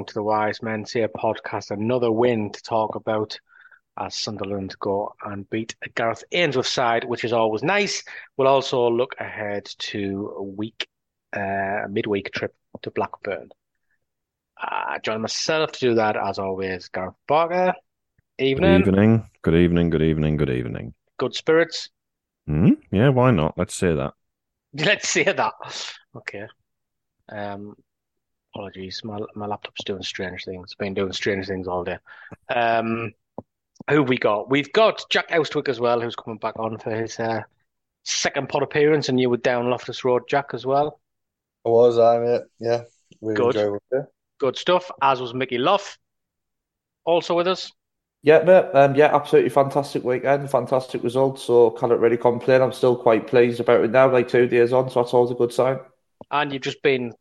along to the Wise Men Say podcast. Another win to talk about as Sunderland go and beat Gareth Ainsworth side, which is always nice. We'll also look ahead to a week, a uh, midweek trip to Blackburn. Uh, join myself to do that as always, Gareth Barker. Evening. Good evening. Good evening. Good evening. Good evening. Good spirits. Hmm? Yeah, why not? Let's say that. Let's say that. Okay. Um, apologies, my my laptop's doing strange things. It's been doing strange things all day. Um, who we got? We've got Jack Austwicke as well, who's coming back on for his uh, second pod appearance, and you were down Loftus Road, Jack, as well. I was, I mate. Yeah, really Good. enjoyable. Yeah. Good stuff. As was Micky Lough, also with us. Yeah, mate. Um, yeah, absolutely fantastic weekend, fantastic results. So can't really complain. I'm still quite pleased about it now, like two days on. So that's always a good sign. And you've just been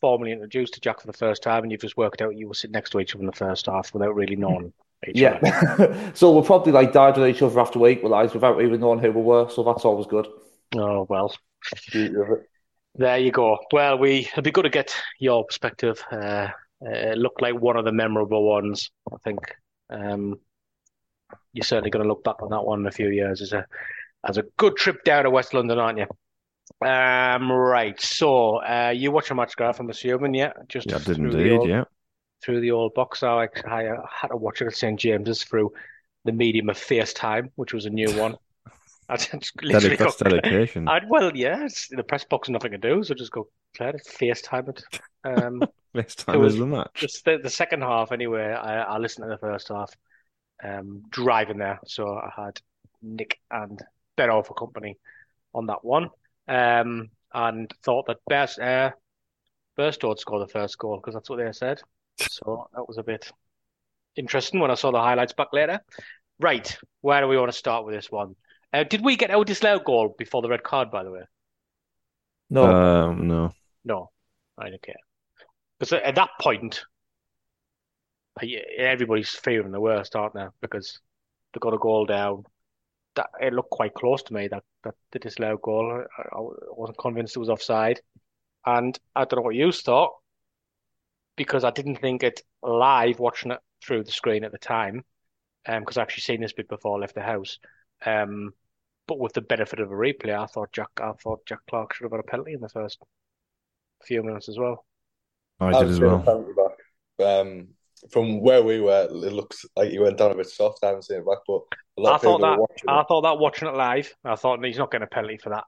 formally introduced to Jack for the first time, and you've just worked out you were sitting next to each other in the first half without really knowing each other. Yeah. so we're probably like died with each other after equalise without even knowing who we were. So that's always good. Oh well. Beauty of it. There you go. Well, we it'd be good to get your perspective. Uh, uh, it looked like one of the memorable ones. I think um, you're certainly going to look back on that one in a few years as a as a good trip down to West London, aren't you? Um, right. So uh, you watch a match, Gareth? I'm assuming, yeah. Just Yeah, I did through the indeed. old- Yeah. through the old box. I, I uh, had to watch it at St James's through the medium of FaceTime, which was a new one. I just literally that's dedication. I'd, well, yeah, the press box, nothing to do, so just go it, FaceTime it. Um, Next it was is the match. just the, the second half, anyway. I, I listened to the first half, um, driving there, so I had Nick and Ben for company on that one, um, and thought that best uh, Burstow would score the first goal because that's what they said. So that was a bit interesting when I saw the highlights back later. Right, where do we want to start with this one? Uh, did we get our disallowed goal before the red card, by the way? No, Um, no. No, I don't care. Because at that point, everybody's fearing the worst, aren't they? Because they got a goal down. That it looked quite close to me that that the disallowed goal. I, I wasn't convinced it was offside, and I don't know what you thought because I didn't think it live watching it through the screen at the time, um, because I actually seen this bit before I left the house. Um, but with the benefit of a replay, I thought Jack, I thought Jack Clarke should have got a penalty in the first few minutes as well. I I've did as well. Um, from where we were, it looks like he went down a bit soft. I haven't seen it back, but a lot I thought that watching I it. thought that watching it live, I thought he's not getting a penalty for that.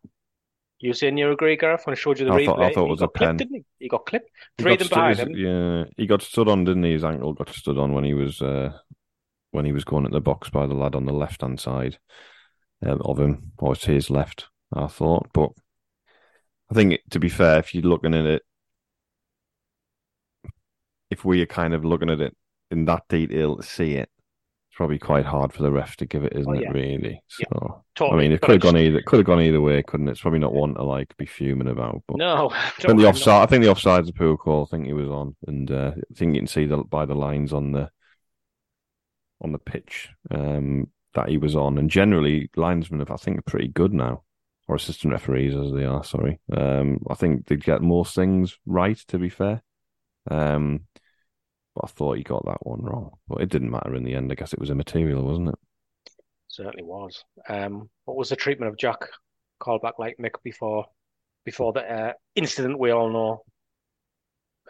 You saying you agree, Gareth? When I showed you the I replay, thought- I thought it was a clipped, pen. didn't he? He got clipped. He Three got them behind stood, him. yeah, he got stood on, didn't he? His ankle got stood on when he was uh, when he was going at the box by the lad on the left hand side um, of him, or to his left. I thought, but I think to be fair, if you're looking at it, if we are kind of looking at it in that detail to see it, probably quite hard for the ref to give it, isn't Oh, it? yeah. Really. Yeah. So I mean, it could have gone either could have gone either way, couldn't it? It's probably not one to like be fuming about, but. No, I think the offside. I think the offside's a poor call. I think he was on, and uh, I think you can see the, by the lines on the on the pitch um, that he was on. And generally, linesmen have, I think, are pretty good now, or assistant referees as they are. Sorry, um, I think they get most things right. To be fair, um, but I thought he got that one wrong. But it didn't matter in the end. I guess it was immaterial, wasn't it? Certainly was. Um, what was the treatment of Jack Colback like Mick before before the uh, incident we all know?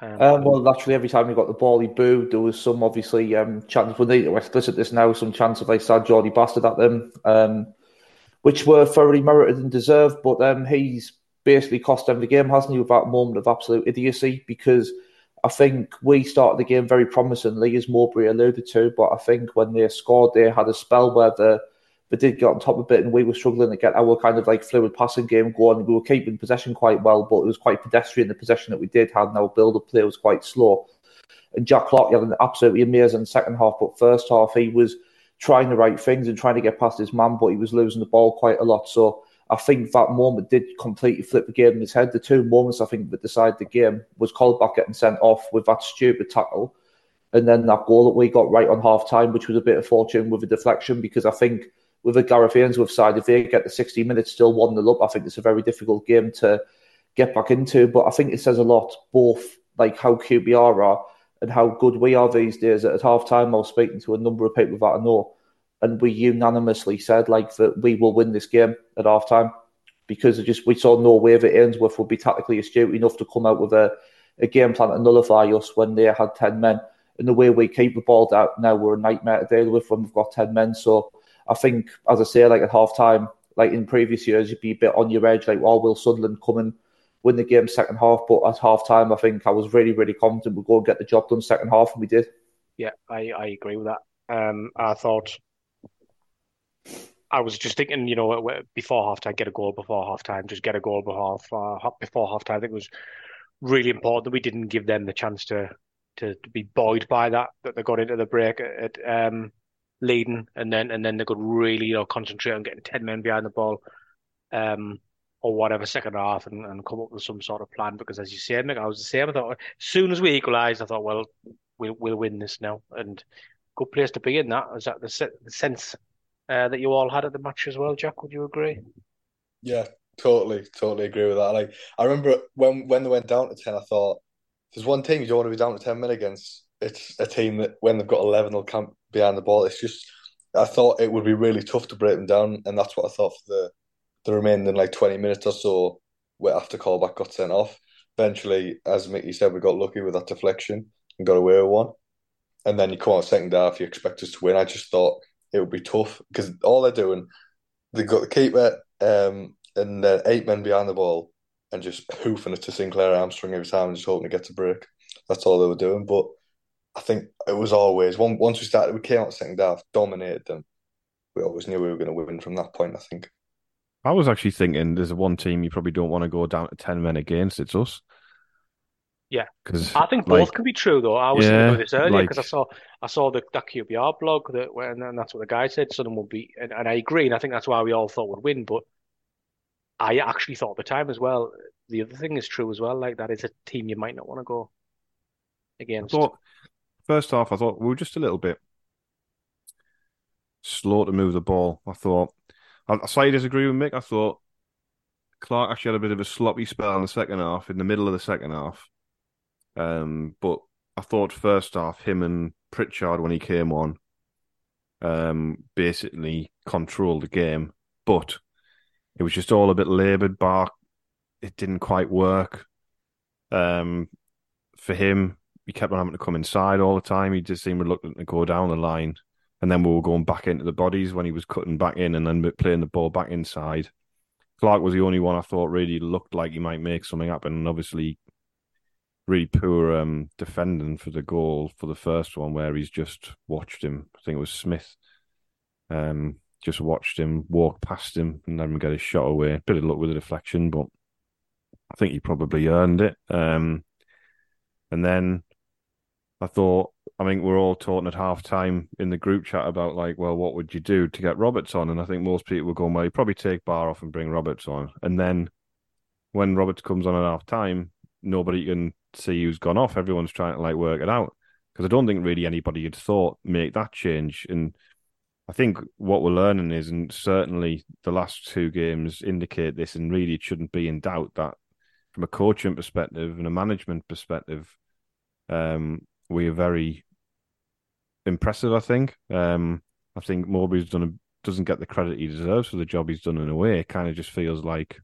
Um, Um, well, naturally, every time he got the ball, he booed. There was some obviously um, chance. When they were explicit this now, some chance of they started Geordie bastard at them, um, which were thoroughly merited and deserved. But um, he's basically cost them the game, hasn't he, with that moment of absolute idiocy? Because I think we started the game very promisingly, as Mowbray alluded to, but I think when they scored, they had a spell where the they did get on top of it, and we were struggling to get our kind of like fluid passing game going. We were keeping possession quite well, but it was quite pedestrian the possession that we did have. And our build up play was quite slow. And Jack Clarke had an absolutely amazing second half, but first half he was trying the right things and trying to get past his man, but he was losing the ball quite a lot. So I think that moment did completely flip the game in his head. The two moments I think that decided the game was Colback getting sent off with that stupid tackle, and then that goal that we got right on half time, which was a bit of fortune with a deflection. Because I think with the Gareth Ainsworth side, if they get the 60 minutes still 1 0 up, I think it's a very difficult game to get back into. But I think it says a lot, both like how QPR are and how good we are these days. At half time, I was speaking to a number of people that I know, and we unanimously said like that we will win this game at half time because just we saw no way that Ainsworth would be tactically astute enough to come out with a, a game plan to nullify us when they had 10 men. And the way we keep the ball out now, we're a nightmare to deal with when we've got 10 men. So I think, as I say, like at half time, like in previous years, you'd be a bit on your edge, like, well, will Sunderland come and win the game second half? But at half time, I think I was really, really confident we'd go and get the job done second half, and we did. Yeah, I, I agree with that. Um, I thought I was just thinking, you know, before halftime, get a goal before halftime, just get a goal before uh, before half time. I think it was really important that we didn't give them the chance to to, to be buoyed by that that they got into the break at, um, leading, and then and then they could really you know concentrate on getting ten men behind the ball, um, or whatever second half, and, and come up with some sort of plan. Because as you said, Nick, I was the same. I thought as soon as we equalised, I thought, well, we'll we'll win this now, and good place to be in that. Is that the, the sense uh, that you all had at the match as well, Jack? Would you agree? Yeah, totally, totally agree with that. Like I remember when when they went down to ten, I thought there's one team you don't want to be down to ten men against. It's a team that when they've got eleven they'll camp behind the ball. It's just I thought it would be really tough to break them down, and that's what I thought for the the remaining like twenty minutes or so. After Colback got sent off, eventually, as Micky said, we got lucky with that deflection and got away with one. And then you come on second half, you expect us to win. I just thought it would be tough because all they're doing, they've got the keeper um, and eight men behind the ball and just hoofing it to Sinclair Armstrong every time and just hoping to get a break. That's all they were doing. But I think it was always once we started, we came out second half, dominated them. We always knew we were going to win from that point. I think. I was actually thinking there's one team you probably don't want to go down to ten men against. It's us. Yeah, because I think both like, can be true though. I was yeah, thinking about this earlier because like, I saw I saw the that QPR blog that and that's what the guy said. Someone will be, and, and I agree, and I think that's why we all thought would win. But I actually thought at the time as well. The other thing is true as well. Like that is a team you might not want to go against. I thought first half, I thought we were just a little bit slow to move the ball. I thought I, slightly disagree with Mick. I thought Clarke actually had a bit of a sloppy spell in the second half, in the middle of the second half. Um, but I thought first half, him and Pritchard when he came on, um, basically controlled the game. But it was just all a bit laboured back. It didn't quite work. Um, for him, he kept on having to come inside all the time. He just seemed reluctant to go down the line. And then we were going back into the bodies when he was cutting back in and then playing the ball back inside. Clarke was the only one I thought really looked like he might make something happen. And obviously, really poor um, defending for the goal for the first one, where he's just watched him. I think it was Smith. Um, just watched him walk past him and him get his shot away. Bit of luck with the deflection, but I think he probably earned it. Um, and then I thought, I think we're all talking at half time in the group chat about like, well, what would you do to get Roberts on? And I think most people were going, well, you probably take Ba off and bring Roberts on. And then when Roberts comes on at half time, nobody can see who's gone off. Everyone's trying to like work it out because I don't think really anybody had thought make that change. And I think what we're learning is, and certainly the last two games indicate this, and really it shouldn't be in doubt that from a coaching perspective and a management perspective, um, we are very impressive. I think. Um, I think Mowbray's done a, doesn't get the credit he deserves for the job he's done in a way. It kind of just feels like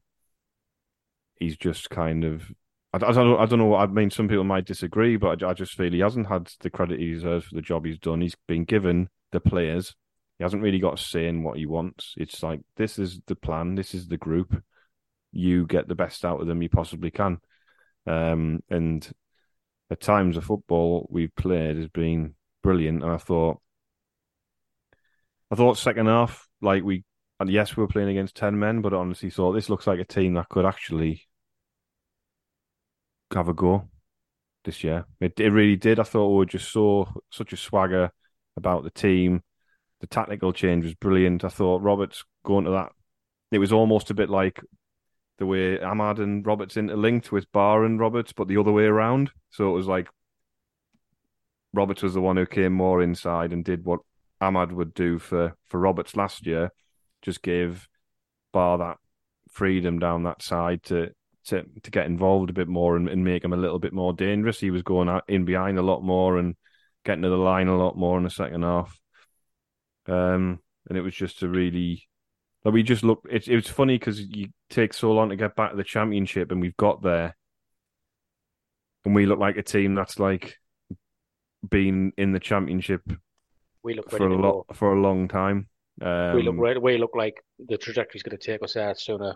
he's just kind of I, I, don't know. I don't know. I mean, some people might disagree, but I, I, just feel he hasn't had the credit he deserves for the job he's done. He's been given the players. He hasn't really got a say in what he wants. It's like this is the plan. This is the group. you get the best out of them you possibly can. Um, and at times the football we've played has been brilliant. And I thought, I thought second half, like we, and yes, we were playing against ten men, but I honestly thought this looks like a team that could actually have a go this year. It it really did. I thought we were just so such a swagger about the team. The tactical change was brilliant. I thought Roberts going to that. It was almost a bit like the way Amad and Roberts interlinked with Ba and Roberts, but the other way around. So it was like Roberts was the one who came more inside and did what Amad would do for, for Roberts last year, just gave Ba that freedom down that side to to, to get involved a bit more and, and make him a little bit more dangerous. He was going out in behind a lot more and getting to the line a lot more in the second half. Um, and it was just a really like we just look. It, it was funny because you take so long to get back to the championship, and we've got there, and we look like a team that's like been in the championship We look for a lot go. for a long time. Um, We look right. We look like the trajectory's going to take us there sooner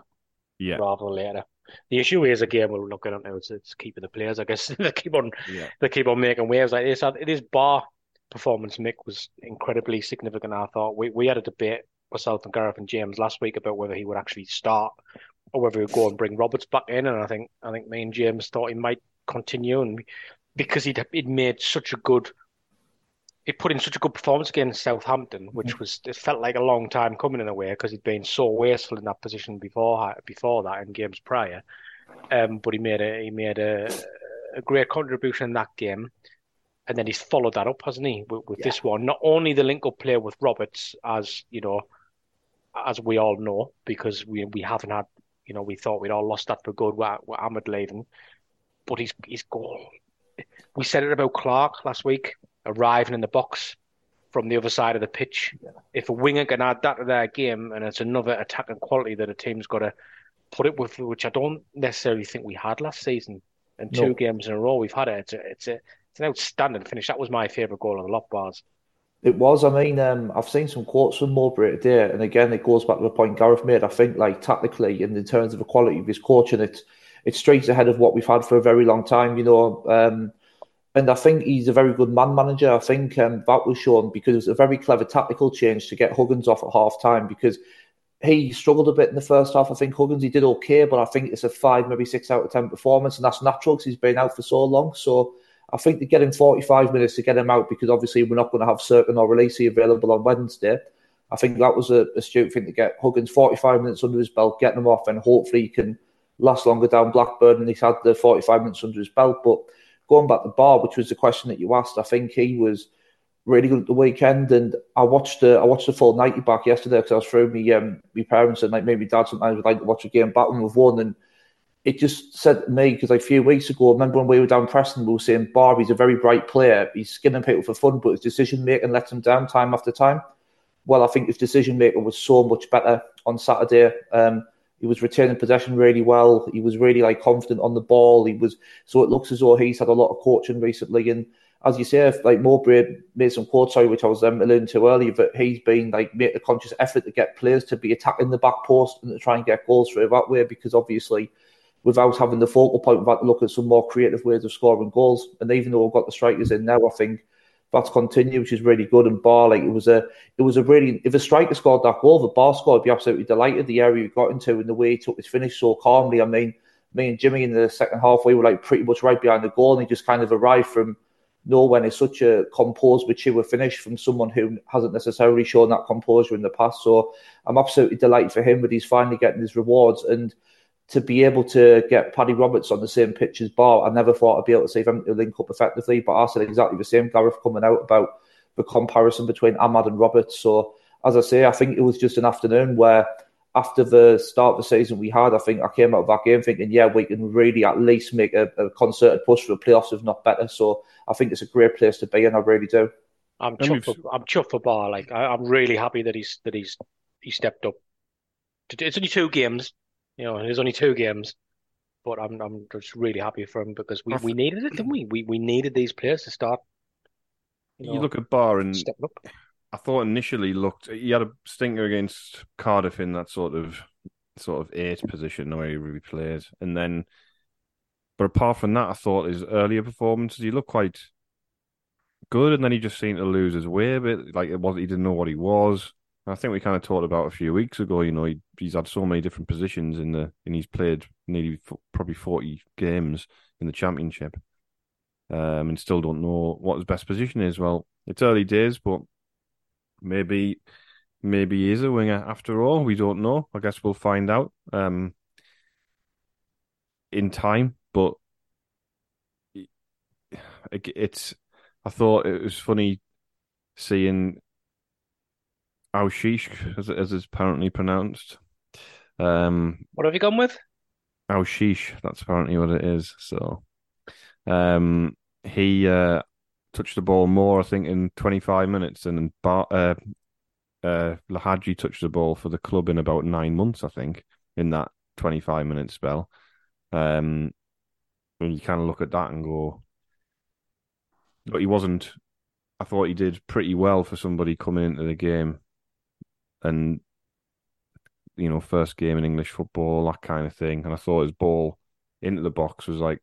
yeah, rather than later. The issue is again we're looking at now. It's, it's keeping the players. I guess they keep on yeah, they keep on making waves like this. It is bar performance. Mick was incredibly significant. I thought we we had a debate myself and Gareth and James last week about whether he would actually start or whether he would go and bring Roberts back in. And I think I think me and James thought he might continue, and because he'd he'd made such a good. He put in such a good performance against Southampton, which was it felt like a long time coming in a way because he'd been so wasteful in that position before before that in games prior. Um, but he made a he made a, a great contribution in that game, and then he's followed that up, hasn't he, with, with this one? Not only the link up play with Roberts, as you know, as we all know, because we we haven't had, you know, we thought we'd all lost that for good with, Amad leaving, but he's he's goal. We said it about Clarke last week, arriving in the box from the other side of the pitch. If a winger can add that to their game, and it's another attacking quality that a team's got to put it with, which I don't necessarily think we had last season. And two No. games in a row we've had it. It's a, it's a, it's an outstanding finish. That was my favourite goal on the lot bars. It was. I mean, um, I've seen some quotes from Mowbray today, and again, it goes back to the point Gareth made. I think, like tactically and in terms of the quality of his coaching, it's it's straight ahead of what we've had for a very long time. You know, um, and I think he's a very good man manager. I think um, that was shown because it was a very clever tactical change to get Huggins off at half time because he struggled a bit in the first half. I think Huggins he did okay, but I think it's a five, maybe six out of ten performance, and that's natural because he's been out for so long. So I think to get him 45 minutes to get him out because obviously we're not going to have Cirkin or Releasey available on Wednesday. I think that was a astute thing to get Huggins 45 minutes under his belt, getting him off, and hopefully he can last longer down Blackburn. And he's had the 45 minutes under his belt. But going back to Ba, which was the question that you asked, I think he was really good at the weekend. And I watched the I watched the full 90 back yesterday because I was through me um my parents and like maybe dad sometimes would like to watch a game back when we've won and it just said to me because like a few weeks ago, I remember when we were down Preston, we were saying Barbie's a very bright player. He's skinning people for fun, but his decision making lets him down time after time. Well, I think his decision making was so much better on Saturday. Um, he was returning possession really well. He was really like confident on the ball. He was so it looks as though he's had a lot of coaching recently. And as you say, if, like Mowbray made some quotes, sorry, which I was um, alluding to earlier, that he's been like made a conscious effort to get players to be attacking the back post and to try and get goals through that way because obviously without having the focal point, we've had to look at some more creative ways of scoring goals. And even though we've got the strikers in now, I think that's continued, which is really good. And Ba, like it was a, it was a really. If a striker scored that goal, the Ba scored, I'd be absolutely delighted. The area he got into and the way he took his finish so calmly. I mean, me and Jimmy in the second half, we were like pretty much right behind the goal, and he just kind of arrived from nowhere. It's such a composed, mature finish from someone who hasn't necessarily shown that composure in the past. So I'm absolutely delighted for him but he's finally getting his rewards and to be able to get Paddy Roberts on the same pitch as Ba, I never thought I'd be able to see them to link up effectively. But I said exactly the same. Gareth coming out about the comparison between Amad and Roberts. So as I say, I think it was just an afternoon where after the start of the season we had, I think I came out of that game thinking, yeah, we can really at least make a, a concerted push for the playoffs, if not better. So I think it's a great place to be, and I really do. I'm chuffed. For, I'm chuffed for Ba. Like I, I'm really happy that he's that he's he stepped up. It's only two games, you know. There's only two games, but I'm I'm just really happy for him because we, we needed it, didn't we? We we needed these players to start. You look at Ba and stepping up. I thought initially looked he had a stinker against Cardiff in that sort of sort of eight position where he really plays. And then, but apart from that, I thought his earlier performances, he looked quite good, and then he just seemed to lose his way a bit. Like it was, he didn't know what he was. I think we kind of talked about a few weeks ago. You know, he, he's had so many different positions in the, and he's played nearly probably forty games in the championship, um, and still don't know what his best position is. Well, it's early days, but maybe maybe he is a winger after all. We don't know. I guess we'll find out um, in time. But it's. I thought it was funny seeing Aouchiche, as, as it's apparently pronounced. Um, what have you gone with? Aouchiche. That's apparently what it is. So, um, he uh, touched the ball more, I think, in 25 minutes, and Ba- uh, uh, Lhadji touched the ball for the club in about nine months, I think, in that 25 minute spell. Um, and you kind of look at that and go, but he wasn't. I thought he did pretty well for somebody coming into the game, and you know, first game in English football, that kind of thing. And I thought his ball into the box was like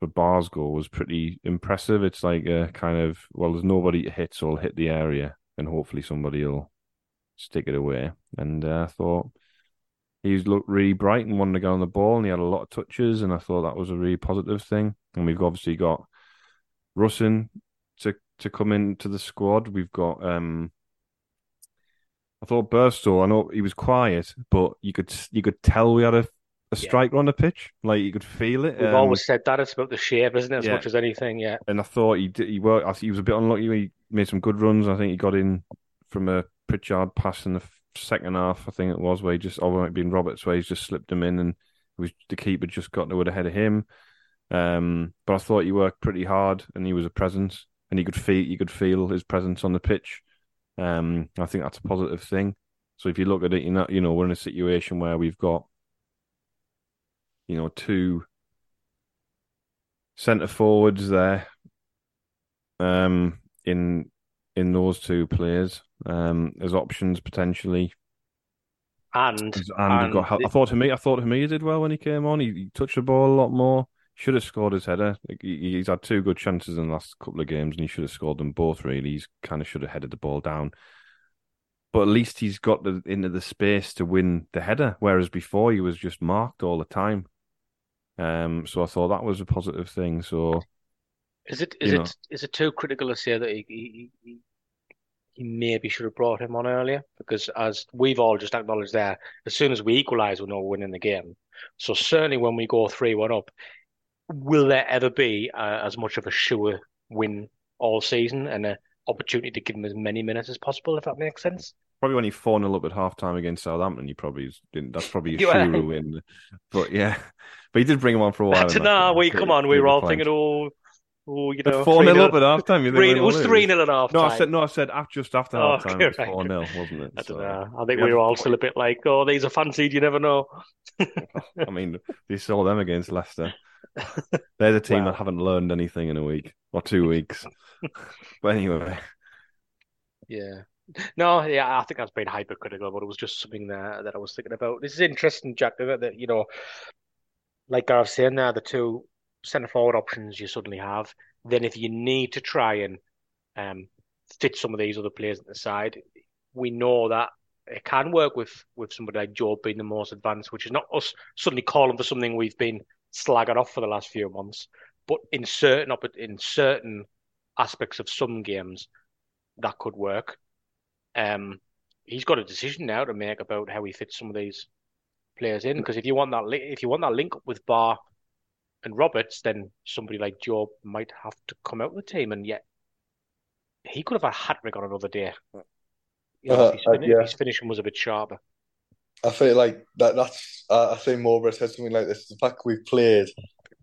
for Ba's goal was pretty impressive. It's like a kind of well, there's nobody to hit, so I'll hit the area, and hopefully somebody will stick it away. And uh, I thought he looked really bright and wanted to go on the ball, and he had a lot of touches, and I thought that was a really positive thing. And we've obviously got Rusyn to to come into the squad. We've got um I thought Burstow, I know he was quiet, but you could you could tell we had a, a striker yeah. on the pitch. Like you could feel it. We've um, always said that it's about the shape, isn't it? As yeah. much as anything, yeah. And I thought he did, he worked. He was a bit unlucky. He made some good runs. I think he got in from a Pritchard pass in the second half. I think it was where he just, or it might be in Roberts where he's just slipped him in, and it was the keeper just got to it ahead of him. Um, but I thought he worked pretty hard, and he was a presence, and he could feel you could feel his presence on the pitch. Um, I think that's a positive thing. So if you look at it, you know, you know, we're in a situation where we've got, you know, two centre forwards there, um, in in those two players, um, as options potentially. And, and, and got, I thought me, I thought he did well when he came on. He, he touched the ball a lot more. Should have scored his header. He's had two good chances in the last couple of games, and he should have scored them both. Really, he's kind of should have headed the ball down. But at least he's got the, into the space to win the header, whereas before he was just marked all the time. Um, so I thought that was a positive thing. So, is it is it know. is it too critical to say that he, he, he he maybe should have brought him on earlier because as we've all just acknowledged there, as soon as we equalise, we know we're winning the game. So certainly when we go three one up, will there ever be uh, as much of a sure win all season and an opportunity to give him as many minutes as possible, if that makes sense? Probably when he 4 0 up at half time against Southampton, you probably didn't. That's probably a sure win. But yeah, but he did bring him on for a while. No, we come on, we were all thinking, oh, Oh, you know, four 0 up at half time. It was three 0 at half time. No, I said no. I said after just after oh, half time. It was four 0 wasn't it? I don't so, know. I think we were all still a bit like, oh, these are fancied. You never know. I mean, they saw them against Leicester. They're the team wow. that haven't learned anything in a week or two weeks. but anyway, yeah. No, yeah, I think that's been hypercritical, but it was just something that that I was thinking about. This is interesting, Jack. That, that you know, like Gareth saying there, the two centre forward options you suddenly have. Then if you need to try and um, fit some of these other players at the side, we know that it can work with with somebody like Joe being the most advanced, which is not us suddenly calling for something we've been slagging off for the last few months. But in certain in certain aspects of some games, that could work. Um, he's got a decision now to make about how he fits some of these players in. Because if you want that, if you want that link up with Ba and Roberts, then somebody like Joe might have to come out of the team, and yet he could have a hat trick on another day. You know, uh, his, uh, yeah. his, finishing was a bit sharper. I feel like that. That's. Uh, I think Mowbray said something like this: the fact we've played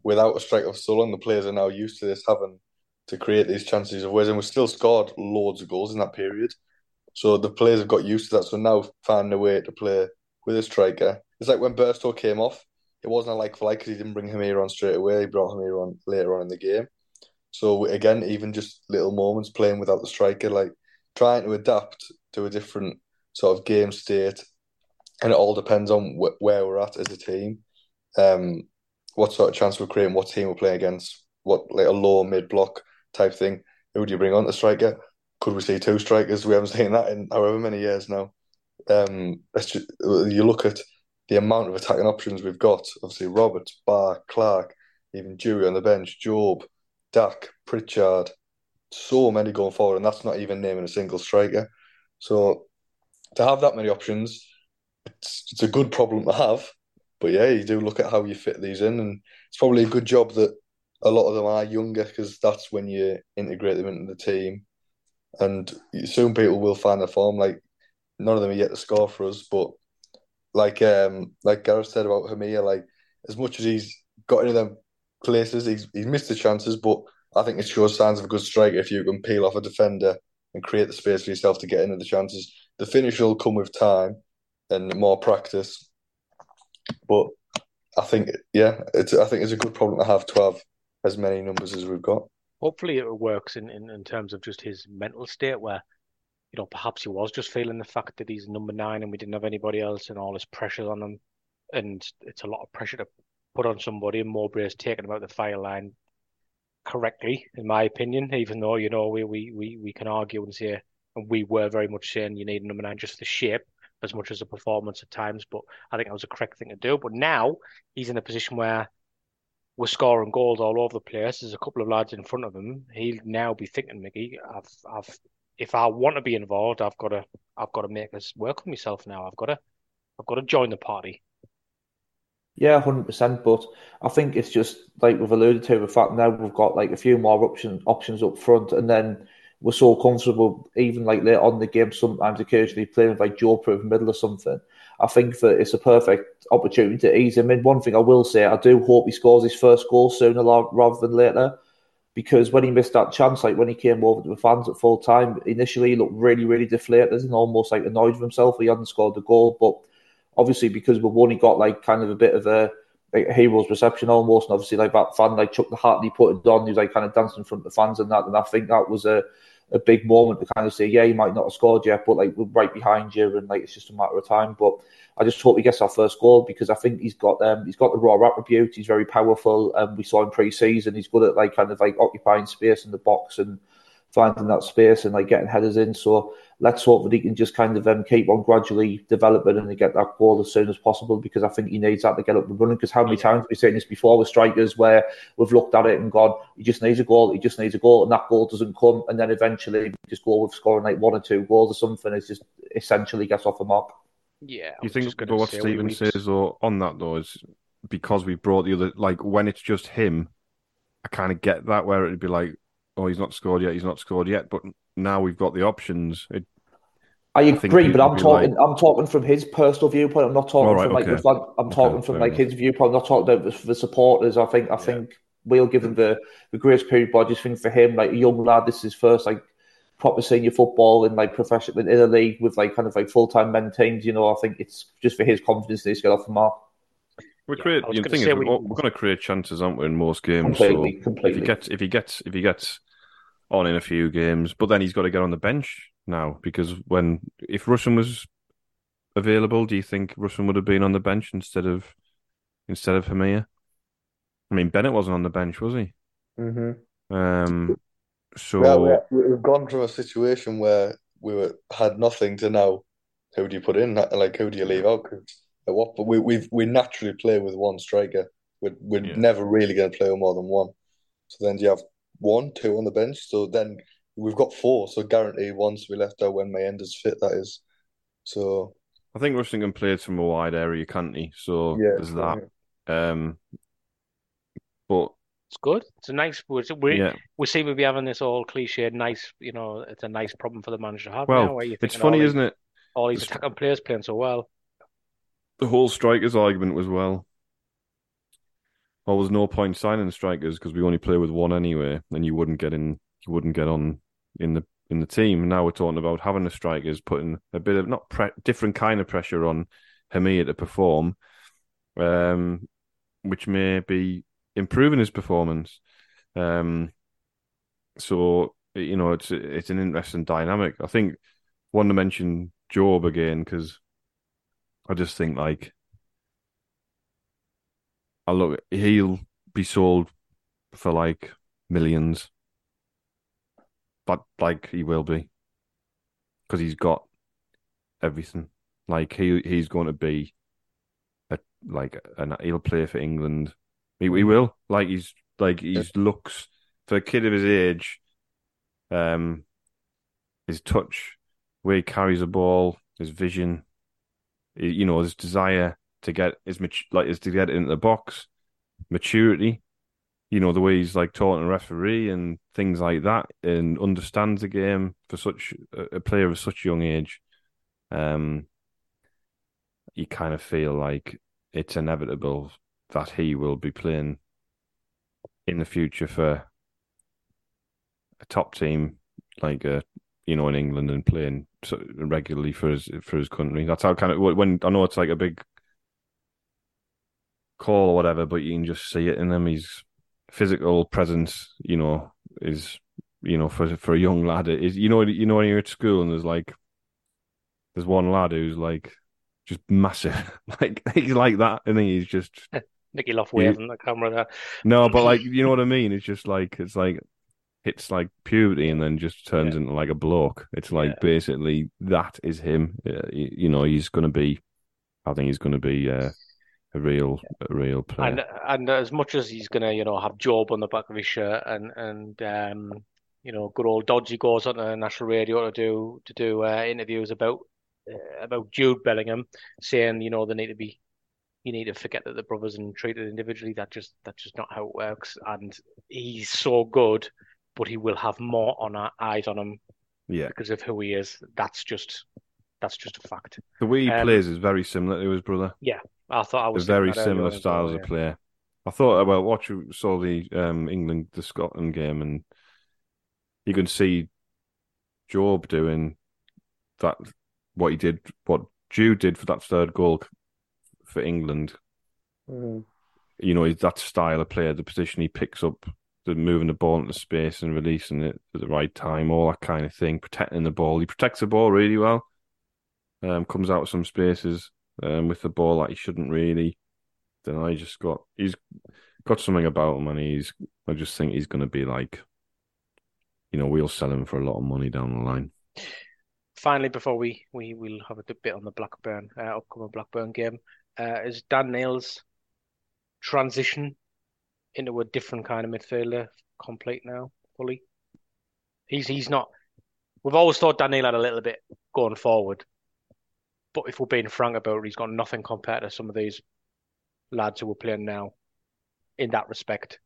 without a strike of soul, and the players are now used to this, having to create these chances of ways, and we still scored loads of goals in that period. So the players have got used to that. So now find a way to play with a striker. It's like when Burstow came off it wasn't a like for like because he didn't bring Hemir on straight away. He brought Hemir on later on in the game. So again, even just little moments playing without the striker, like trying to adapt to a different sort of game state and it all depends on wh- where we're at as a team, um, what sort of chance we're creating, what team we're playing against, what like a low mid block type thing. Who do you bring on the striker? Could we see two strikers? We haven't seen that in however many years now. Um, just, you look at the amount of attacking options we've got. Obviously, Roberts, Ba, Clarke, even Dewey on the bench, Jobe, Dack, Pritchard, so many going forward, and that's not even naming a single striker. So to have that many options, it's it's a good problem to have. But yeah, you do look at how you fit these in, and it's probably a good job that a lot of them are younger because that's when you integrate them into the team, and soon people will find their form. Like none of them are yet to score for us, but like um like Gareth said about Hemir, like as much as he's got into them places, he's he's missed the chances, but I think it shows signs of a good striker if you can peel off a defender and create the space for yourself to get into the chances. The finish will come with time and more practice, but I think yeah, it's I think it's a good problem to have to have as many numbers as we've got. Hopefully, it works in, in, in terms of just his mental state, where you know perhaps he was just feeling the fact that he's number nine and we didn't have anybody else, and all this pressure on him, and it's a lot of pressure to put on somebody. And Mowbray has taken him out the fire line correctly, in my opinion. Even though you know we we we, we can argue and say, and we were very much saying you need number nine just for the shape as much as the performance at times. But I think that was a correct thing to do. But now he's in a position where we're scoring goals all over the place. There's a couple of lads in front of him. He'll now be thinking, Micky, I've I've if I want to be involved, I've got to I've got to make this work for myself now. I've got to I've got to join the party. Yeah, hundred percent. But I think it's just like we've alluded to the fact now we've got like a few more option options up front, and then we're so comfortable, even like later on the game, sometimes occasionally playing with like Joe in the middle or something. I think that it's a perfect opportunity to ease him in. One thing I will say, I do hope he scores his first goal sooner rather than later, because when he missed that chance, like when he came over to the fans at full time, initially he looked really, really deflated and almost like annoyed with himself. He hadn't scored the goal, but obviously because we've only got like kind of a bit of a, like a hero's reception almost, and obviously like that fan like took the hat and he put it on. He was like kind of dancing in front of the fans and that, and I think that was a a big moment to kind of say, yeah, you might not have scored yet, but like we're right behind you, and like it's just a matter of time. But I just hope he gets our first goal because I think he's got um he's got the raw attribute. He's very powerful, and um, we saw him pre-season. He's good at like kind of like occupying space in the box and finding that space and like getting headers in. So let's hope that he can just kind of um, keep on gradually developing and get that goal as soon as possible because I think he needs that to get up and running. Because how many times have we seen this before with strikers where we've looked at it and gone, he just needs a goal, he just needs a goal, and that goal doesn't come, and then eventually we just go with scoring like one or two goals or something. It's just essentially gets off the mark. Yeah, you think but what Stephen says though on that though is because we brought the other like when it's just him, I kind of get that where it'd be like, oh, he's not scored yet, he's not scored yet, but now we've got the options. It I agree, I but I'm talking. Like... I'm talking from his personal viewpoint. I'm not talking right, from like. Okay. The, I'm talking from like enough. his viewpoint. I'm not talking about the, the supporters. I think. I yeah. think we'll give him the the grace period. But I just think for him, like a young lad, this is his first like proper senior football in like professional in a league with like kind of like full time men teams. You know, I think it's just for his confidence that he's got off the mark. We create. Yeah, the thing is, we... we're, we're going to create chances, aren't we, in most games? Completely, so completely. If he gets, if he gets, if he gets on in a few games, but then he's got to get on the bench now because when if Rusyn was available, do you think Rusyn would have been on the bench instead of instead of Hemir? I mean, Bennett wasn't on the bench, was he? Mm-hmm. Um, so yeah, we've gone from a situation where we were had nothing to now. Who do you put in? Like, who do you leave out? At what? But we we we naturally play with one striker. We're we're yeah. never really going to play with more than one. So then you have one, two on the bench? So then we've got four, so guarantee once we left out when Mayenda's fit, that is. So I think Rustingham plays from a wide area, can't he? So yeah, there's that. Yeah. Um, but it's good. It's a nice. We yeah. we seem to be having this all cliched, nice. You know, it's a nice problem for the manager to have. Well, now, it's funny, isn't it? All these attacking players playing so well. The whole strikers argument was well. Well, there's no point signing strikers because we only play with one anyway, and you wouldn't get in. You wouldn't get on in the in the team. Now we're talking about having the strikers putting a bit of not pre- different kind of pressure on Hemir to perform, um, which may be improving his performance. Um, so you know it's it's an interesting dynamic. I think want to mention Jobe again because I just think like I look he'll be sold for like millions. But like he will be. Because he's got everything. Like he he's going to be a like an he'll play for England. He, he will. Like he's like he's looks for a kid of his age, um his touch, where he carries a ball, his vision, you know, his desire to get his like is to get into the box, maturity, you know, the way he's like taught to referee and things like that, and understands the game for such a player of such a young age. Um, you kind of feel like it's inevitable that he will be playing in the future for a top team like a you know, in England and playing regularly for his for his country. That's how kind of when I know it's like a big call or whatever, but you can just see it in him. His physical presence, you know, is you know for for a young lad is you know you know when you're at school and there's like there's one lad who's like just massive, like he's like that, and then he's just Micky Lough waving the camera there. No, but like you know what I mean. It's just like it's like hits like puberty and then just turns yeah. into like a bloke. It's like yeah. basically that is him. Uh, you, you, know, he's going to be. I think he's going to be uh, a real, yeah. a real player. And and as much as he's going to, you know, have Jobe on the back of his shirt and and um, you know, good old Dodgy goes on the national radio to do to do uh, interviews about uh, about Jude Bellingham, saying you know they need to be you need to forget that the brothers and treated individually. That just that's just not how it works. And he's so good but he will have more on our eyes on him. Yeah, because of who he is. That's just that's just a fact. The way he um, plays is very similar to his brother. Yeah, I thought I was very similar styles of play. I thought well, watch you saw the um, England the Scotland game, and you can see Jobe doing that. What he did, what Jude did for that third goal for England. Mm. You know that style of player, the position he picks up the moving the ball into space and releasing it at the right time, all that kind of thing, protecting the ball. He protects the ball really well. Um, comes out of some spaces um, with the ball that he shouldn't really. Then I just got he's got something about him, and he's I just think he's going to be like, you know, we'll sell him for a lot of money down the line. Finally, before we we will have a bit on the Blackburn uh, upcoming Blackburn game, uh, is Dan Neil transition into a different kind of midfielder, complete now, fully. He's he's not. We've always thought Daniel had a little bit going forward, but if we're being frank about it, he's got nothing compared to some of these lads who are playing now, in that respect.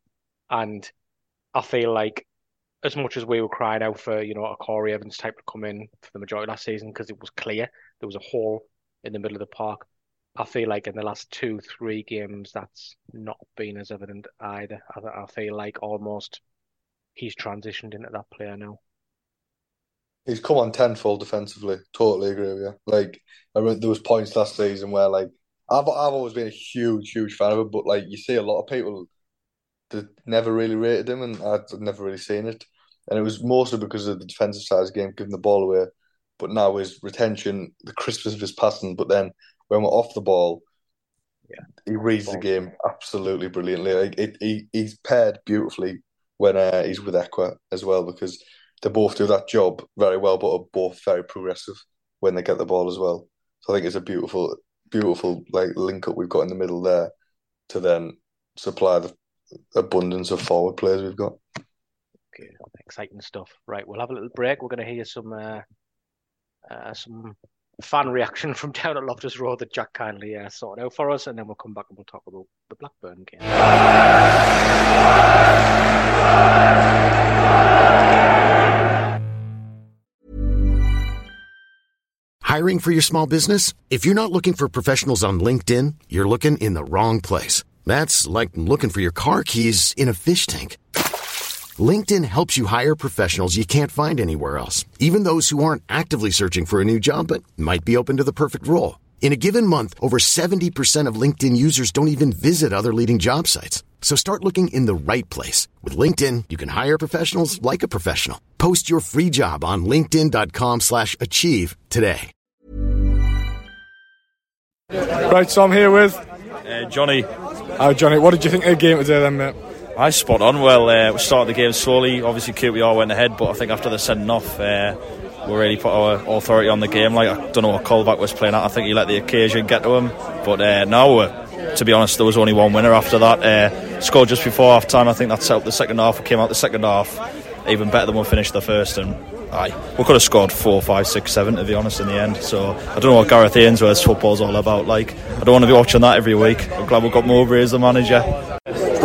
And I feel like, as much as we were crying out for you know a Corey Evans type to come in for the majority last season because it was clear there was a hole in the middle of the park, I feel like in the last two, three games, that's not been as evident either. I, I feel like almost he's transitioned into that player now. He's come on tenfold defensively. Totally agree with you. Like I there was points last season where like I've I've always been a huge, huge fan of him, but like you see a lot of people that never really rated him, and I'd never really seen it. And it was mostly because of the defensive side of the game, giving the ball away. But now his retention, the crispness of his passing, but then when we're off the ball, yeah, he reads the game absolutely brilliantly. Like it, he he's paired beautifully when uh, he's with Ekwah as well because they both do that job very well, but are both very progressive when they get the ball as well. So I think it's a beautiful, beautiful like link up we've got in the middle there to then supply the abundance of forward players we've got. Okay, exciting stuff. Right, we'll have a little break. We're going to hear some uh, uh, some fan reaction from down at Loftus Road that Jack kindly uh, sorted out for us, and then we'll come back and we'll talk about the Blackburn game. Hiring for your small business? If you're not looking for professionals on LinkedIn, you're looking in the wrong place. That's like looking for your car keys in a fish tank. LinkedIn helps you hire professionals you can't find anywhere else, even those who aren't actively searching for a new job but might be open to the perfect role. In a given month, over 70% of LinkedIn users don't even visit other leading job sites. So start looking in the right place. With LinkedIn, you can hire professionals like a professional. Post your free job on linkedin.com slash achieve today. Right, so I'm here with uh, Johnny. Oh, Johnny, what did you think of the game today, then, mate? I spot on. Well, uh, we started the game slowly. Obviously, QPR went ahead, but I think after the sending off, uh, we really put our authority on the game. Like I don't know what Colback was playing at. I think he let the occasion get to him. But uh, no, to be honest, there was only one winner after that. Uh, scored just before half time. I think that set up the second half. We came out the second half even better than we finished the first. And aye, we could have scored four, five, six, seven to be honest in the end. So I don't know what Gareth Ainsworth's football's all about. Like I don't want to be watching that every week. I'm glad we've got Mowbray as the manager.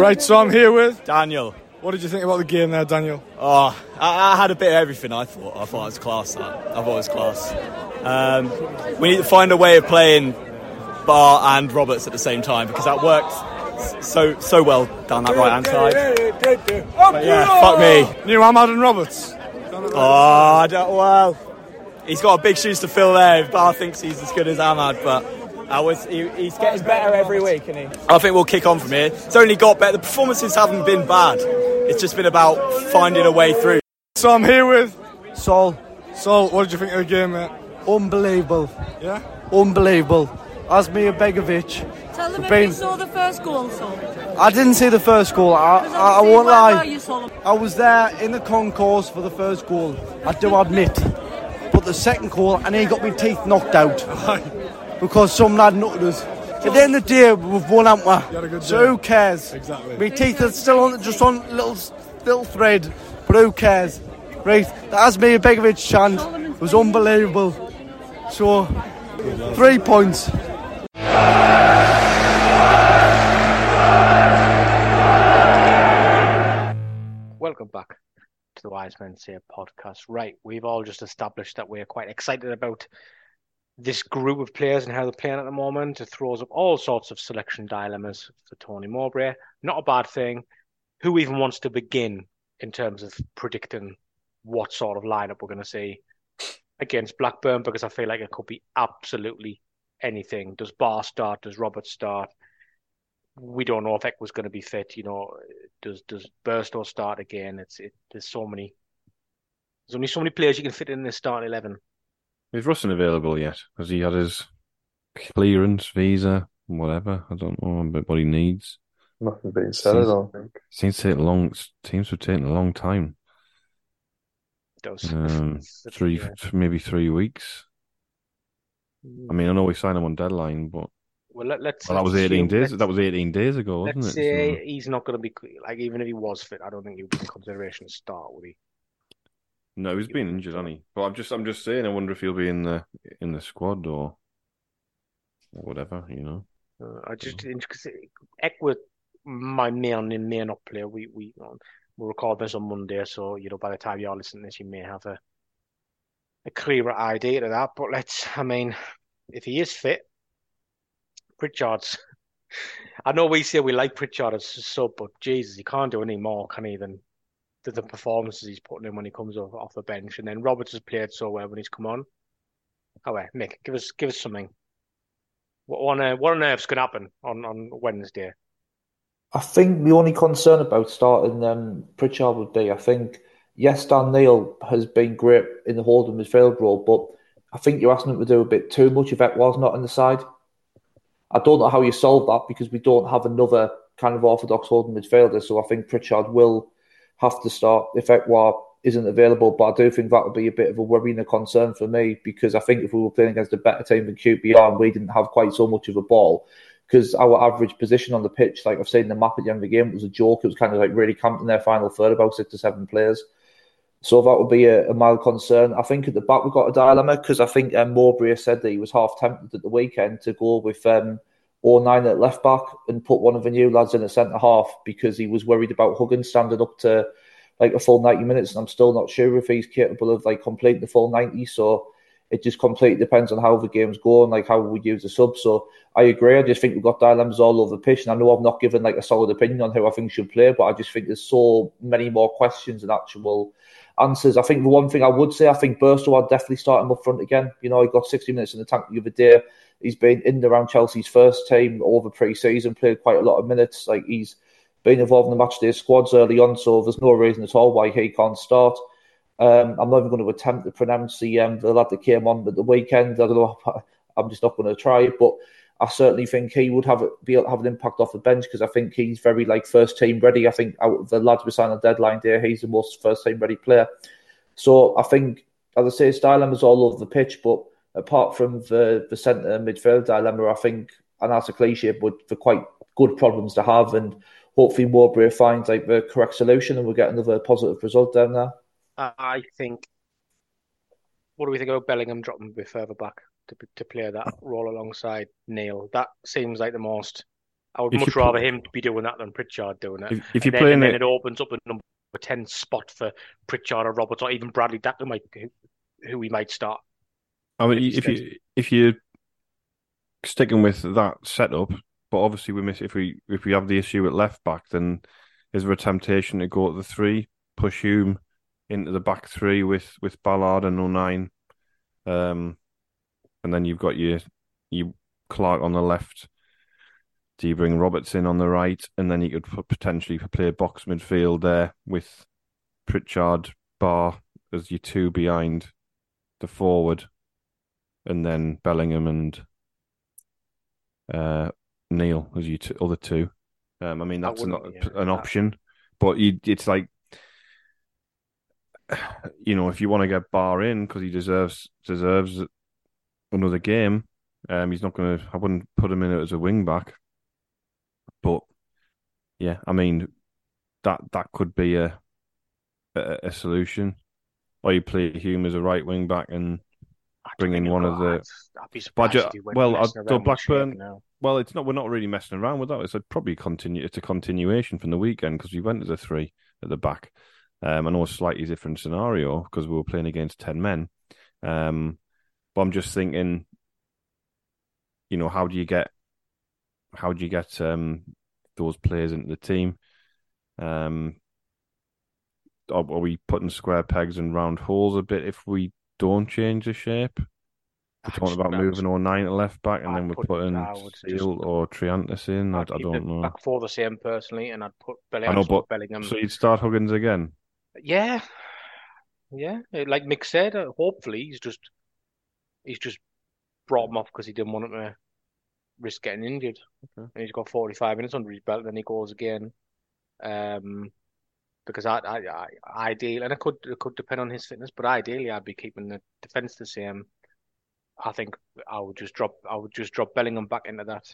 Right, so I'm here with Daniel. What did you think about the game there, Daniel? Oh, I, I had a bit of everything. I thought. I thought it was class. That. I thought it was class. Um, we need to find a way of playing Ba and Roberts at the same time because that worked so so well down that right hand side. But yeah, fuck me. New Amad and Roberts. Oh, I don't, well, he's got big shoes to fill there. Ba thinks he's as good as Amad, but I was he, he's getting better every week, and he. I think we'll kick on from here. It's only got better. The performances haven't been bad. It's just been about finding a way through. So I'm here with Sol. Sol, what did you think of the game, mate? Unbelievable. Yeah? Unbelievable. Asmir Begovic. Tell them if been- you saw the first goal, Sol. I didn't see the first goal. I, Because I, I obviously, won't where lie. you, I was there in the concourse for the first goal. I do admit. But the second goal, and he got my teeth knocked out because some lad nutted us. At the end of the day, we've won, haven't we? had a good so day. who cares? Exactly. My teeth are still on, just on little little thread, but who cares? Right, that has the Asmir Begovic chant was unbelievable. So, three points. Welcome back to the Wise Men Say podcast. Right, we've all just established that we're quite excited about this group of players and how they're playing at the moment. It throws up all sorts of selection dilemmas for Tony Mowbray. Not a bad thing. Who even wants to begin in terms of predicting what sort of lineup we're going to see against Blackburn? Because I feel like it could be absolutely anything. Does Ba start? Does Robert start? we don't know if Eck was going to be fit. You know, does does Burstow start again? It's it. There's so many. There's only so many players you can fit in this starting eleven. Is Rusyn available yet? Has he had his clearance, visa, whatever? I don't know but what he needs. Nothing being said, I don't think. Seems to take a long. Seems to have taken a long time. It does Um, three, yeah. maybe three weeks. I mean, I know we signed him on deadline, but Well, let, let's. well, that was eighteen assume- days. That was eighteen days ago, wasn't Let's it? say So- he's not going to be like even if he was fit, I don't think he would be in consideration to start. Would he? No, he's been injured, hasn't he? But I'm just, I'm just saying. I wonder if he'll be in the in the squad or, or whatever. You know. Uh, I just because Eckwood, my main and main up player. We we um, we record this on Monday, so you know by the time you're listening to this, you may have a a clearer idea to that. But let's, I mean, if he is fit, Pritchard's. I know we say we like Pritchard as a sub, but Jesus, he can't do any more, can he? Than than the performances he's putting in when he comes off, off the bench, and then Roberts has played so well when he's come on. Oh, wait, Mick, give us give us something. What on uh, what on earth's going to happen on, on Wednesday? I think the only concern about starting um, Pritchard would be, I think, yes, Dan Neil has been great in the holding midfield role, but I think you're asking him to do a bit too much if Ekwah's not on the side. I don't know how you solve that because we don't have another kind of orthodox holding midfielder, so I think Pritchard will have to start if Ekwah isn't available, but I do think that would be a bit of a worry and a concern for me because I think if we were playing against a better team than QPR and we didn't have quite so much of a ball, because our average position on the pitch, like I've seen the map at the end of the game, was a joke. It was kind of like really camped in their final third, about six to seven players. So that would be a, a mild concern. I think at the back we've got a dilemma because I think um, Mowbray said that he was half tempted at the weekend to go with um, O'Nien at left back and put one of the new lads in at centre half because he was worried about Huggins standing up to like a full 90 minutes. And I'm still not sure if he's capable of like completing the full 90. So it just completely depends on how the game's going, like how we use the sub. So I agree. I just think we've got dilemmas all over the pitch. And I know I've not given like a solid opinion on who I think should play, but I just think there's so many more questions than actual answers. I think the one thing I would say, I think Burstow I'd definitely start him up front again. You know, he got 60 minutes in the tank the other day. He's been in and around Chelsea's first team over pre-season, played quite a lot of minutes. Like he's been involved in the matchday squads early on, so there's no reason at all why he can't start. Um, I'm not even going to attempt to pronounce the um, the lad that came on at the weekend. I don't know. I'm just not going to try it, but I certainly think he would have be able to have an impact off the bench because I think he's very like first team ready. I think out of the lads we signed on deadline day, he's the most first team ready player. So I think, as I say, his is all over the pitch, but apart from the the centre midfield dilemma, I think, and that's a cliche, but they're quite good problems to have, and hopefully Mowbray finds like the correct solution, and we'll get another positive result down there. I think. What do we think about Bellingham dropping a bit further back to to play that role alongside Neil? That seems like the most. I would If much rather put- him be doing that than Pritchard doing it. If, if you're and then, playing then it, it opens up a number ten spot for Pritchard or Roberts or even Bradley Dack, who might who, who we might start. I mean, if you if you're sticking with that setup, but obviously we miss if we if we have the issue at left back, then is there a temptation to go at the three, push Hume into the back three with with Ballard and O'Nien, um, and then you've got your you Clarke on the left. Do you bring Roberts in on the right, and then you could put, potentially play a box midfield there with Pritchard, Ba as your two behind the forward, and then Bellingham and uh, Neil as your two, other two. Um, I mean, I that's an, yeah, an that- option, but you, it's like, you know, if you want to get Ba in because he deserves deserves another game, um, he's not going to. I wouldn't put him in as a wing back, but yeah, I mean, that that could be a a, a solution. Or you play Hume as a right wing back and bring in one of the I'd, I'd budget. if he went Well, messing I'd go around with Shape Blackburn. Well, it's not. We're not really messing around with that. It's a, probably continue. It's a continuation from the weekend because we went to the three at the back. Um, I know a slightly different scenario because we were playing against ten men. Um, but I'm just thinking, you know, how do you get, how do you get um those players into the team? Um, are, are we putting square pegs and round holes a bit if we don't change the shape? We're talking about moving moving O'Nien to left back, and I'd then we're put- putting I just- or Triantis in. I, I'd I keep don't know. back four the same personally, and I'd put I Bellingham. know, I'd put but Bellingham. so you'd start Huggins again. Yeah, yeah. Like Mick said, uh, hopefully he's just he's just brought him off because he didn't want him to risk getting injured. Okay. And he's got 45 minutes under his belt, then he goes again. Um, because I, I, I ideal, and it could it could depend on his fitness, but ideally I'd be keeping the defense the same. I think I would just drop I would just drop Bellingham back into that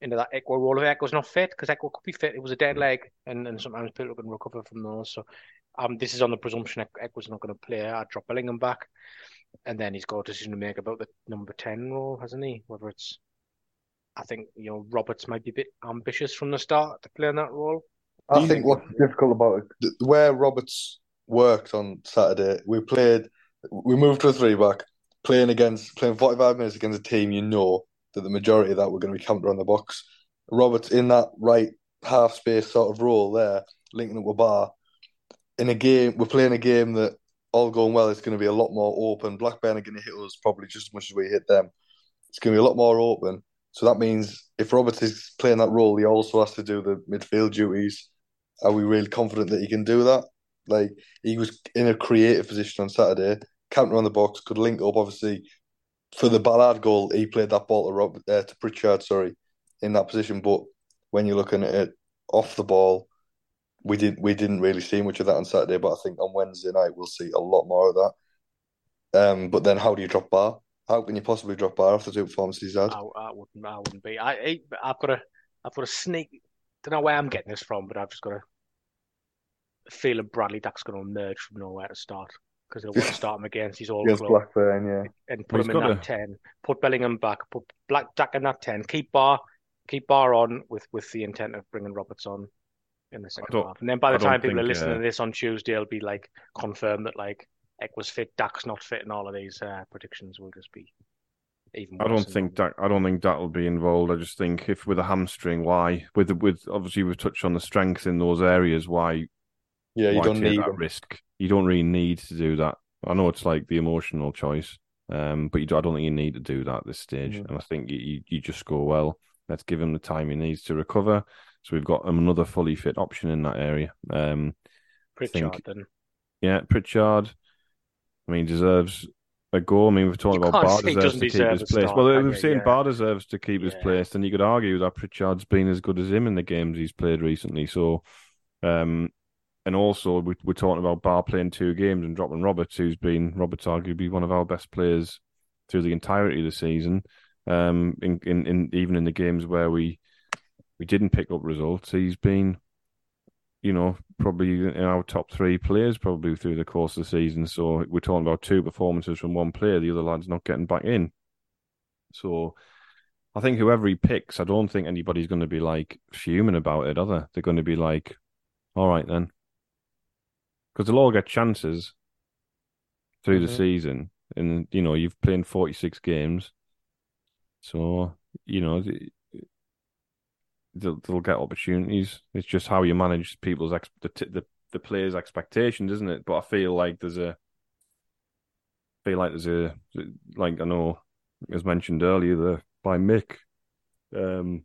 into that Ekwah role if Ekwah's not fit because Ekwah could be fit. It was a dead leg, and, and sometimes people can recover from those. So um, this is on the presumption Ekwah's not going to play. I'd drop Bellingham back, and then he's got a decision to make about the number ten role, hasn't he? Whether it's I think you know Roberts might be a bit ambitious from the start to play in that role. I think think- what's difficult about it, where Roberts worked on Saturday, we played, we moved to a three back, playing against, playing 45 minutes against a team you know that the majority of that were going to be camped around the box. Roberts in that right half space sort of role there, linking up with Ba. In a game, we're playing a game that all going well, it's going to be a lot more open. Blackburn are going to hit us probably just as much as we hit them. It's going to be a lot more open. So that means if Roberts is playing that role, he also has to do the midfield duties. Are we really confident that he can do that? Like he was in a creative position on Saturday, counter on the box, could link up. Obviously, for the Ballard goal, he played that ball to Rob, uh, to Pritchard, sorry, in that position. But when you're looking at it off the ball, we didn't we didn't really see much of that on Saturday. But I think on Wednesday night we'll see a lot more of that. Um, but then how do you drop Ba? How can you possibly drop Ba after two performances? I, I wouldn't I wouldn't be. I, I I've got a I've got a sneak. Don't know where I'm getting this from, but I've just got a feeling Bradley Dack's going to emerge from nowhere to start because they'll want to start him against his old Against club Blackburn, yeah. and put he's him in that a- ten. Put Bellingham back. Put Black Dack in that ten. Keep Ba keep Ba on with with the intent of bringing Roberts on in the second half. And then by the don't time people are listening uh, to this on Tuesday, it'll be like confirmed that like Eck was fit, Dack's not fit, and all of these uh, predictions will just be even. I don't think that. I don't think that will be involved. I just think if with a hamstring, why with with obviously we've touched on the strength in those areas. Why Yeah, you why don't need that risk? You don't really need to do that. I know it's like the emotional choice, um, but you do, I don't think you need to do that at this stage. Mhm. And I think you, you you just go well. Let's give him the time he needs to recover. So we've got another fully fit option in that area. Um, Pritchard think- then. yeah, Pritchard. I mean, deserves ago. I mean, we've talked You about Ba deserves to keep his place. well, we've seen Yeah. Ba deserves to keep his place, and you could argue that Pritchard's been as good as him in the games he's played recently. So, um, and also we, we're talking about Ba playing two games and dropping Roberts, who's been Roberts arguably one of our best players through the entirety of the season. Um, in, in, in even in the games where we we didn't pick up results, he's been, you know, probably in our top three players probably through the course of the season. So we're talking about two performances from one player, the other lad's not getting back in. So I think whoever he picks, I don't think anybody's going to be like fuming about it, Other they? They're going to be like, all right then. Because they'll all get chances through the Mhm. season. And, you know, you've played 46 games. So, you know, they'll, they'll get opportunities. It's just how you manage people's ex- the, the the players' expectations, isn't it? But I feel like there's a feel like there's a like I know as mentioned earlier the by Mick, um,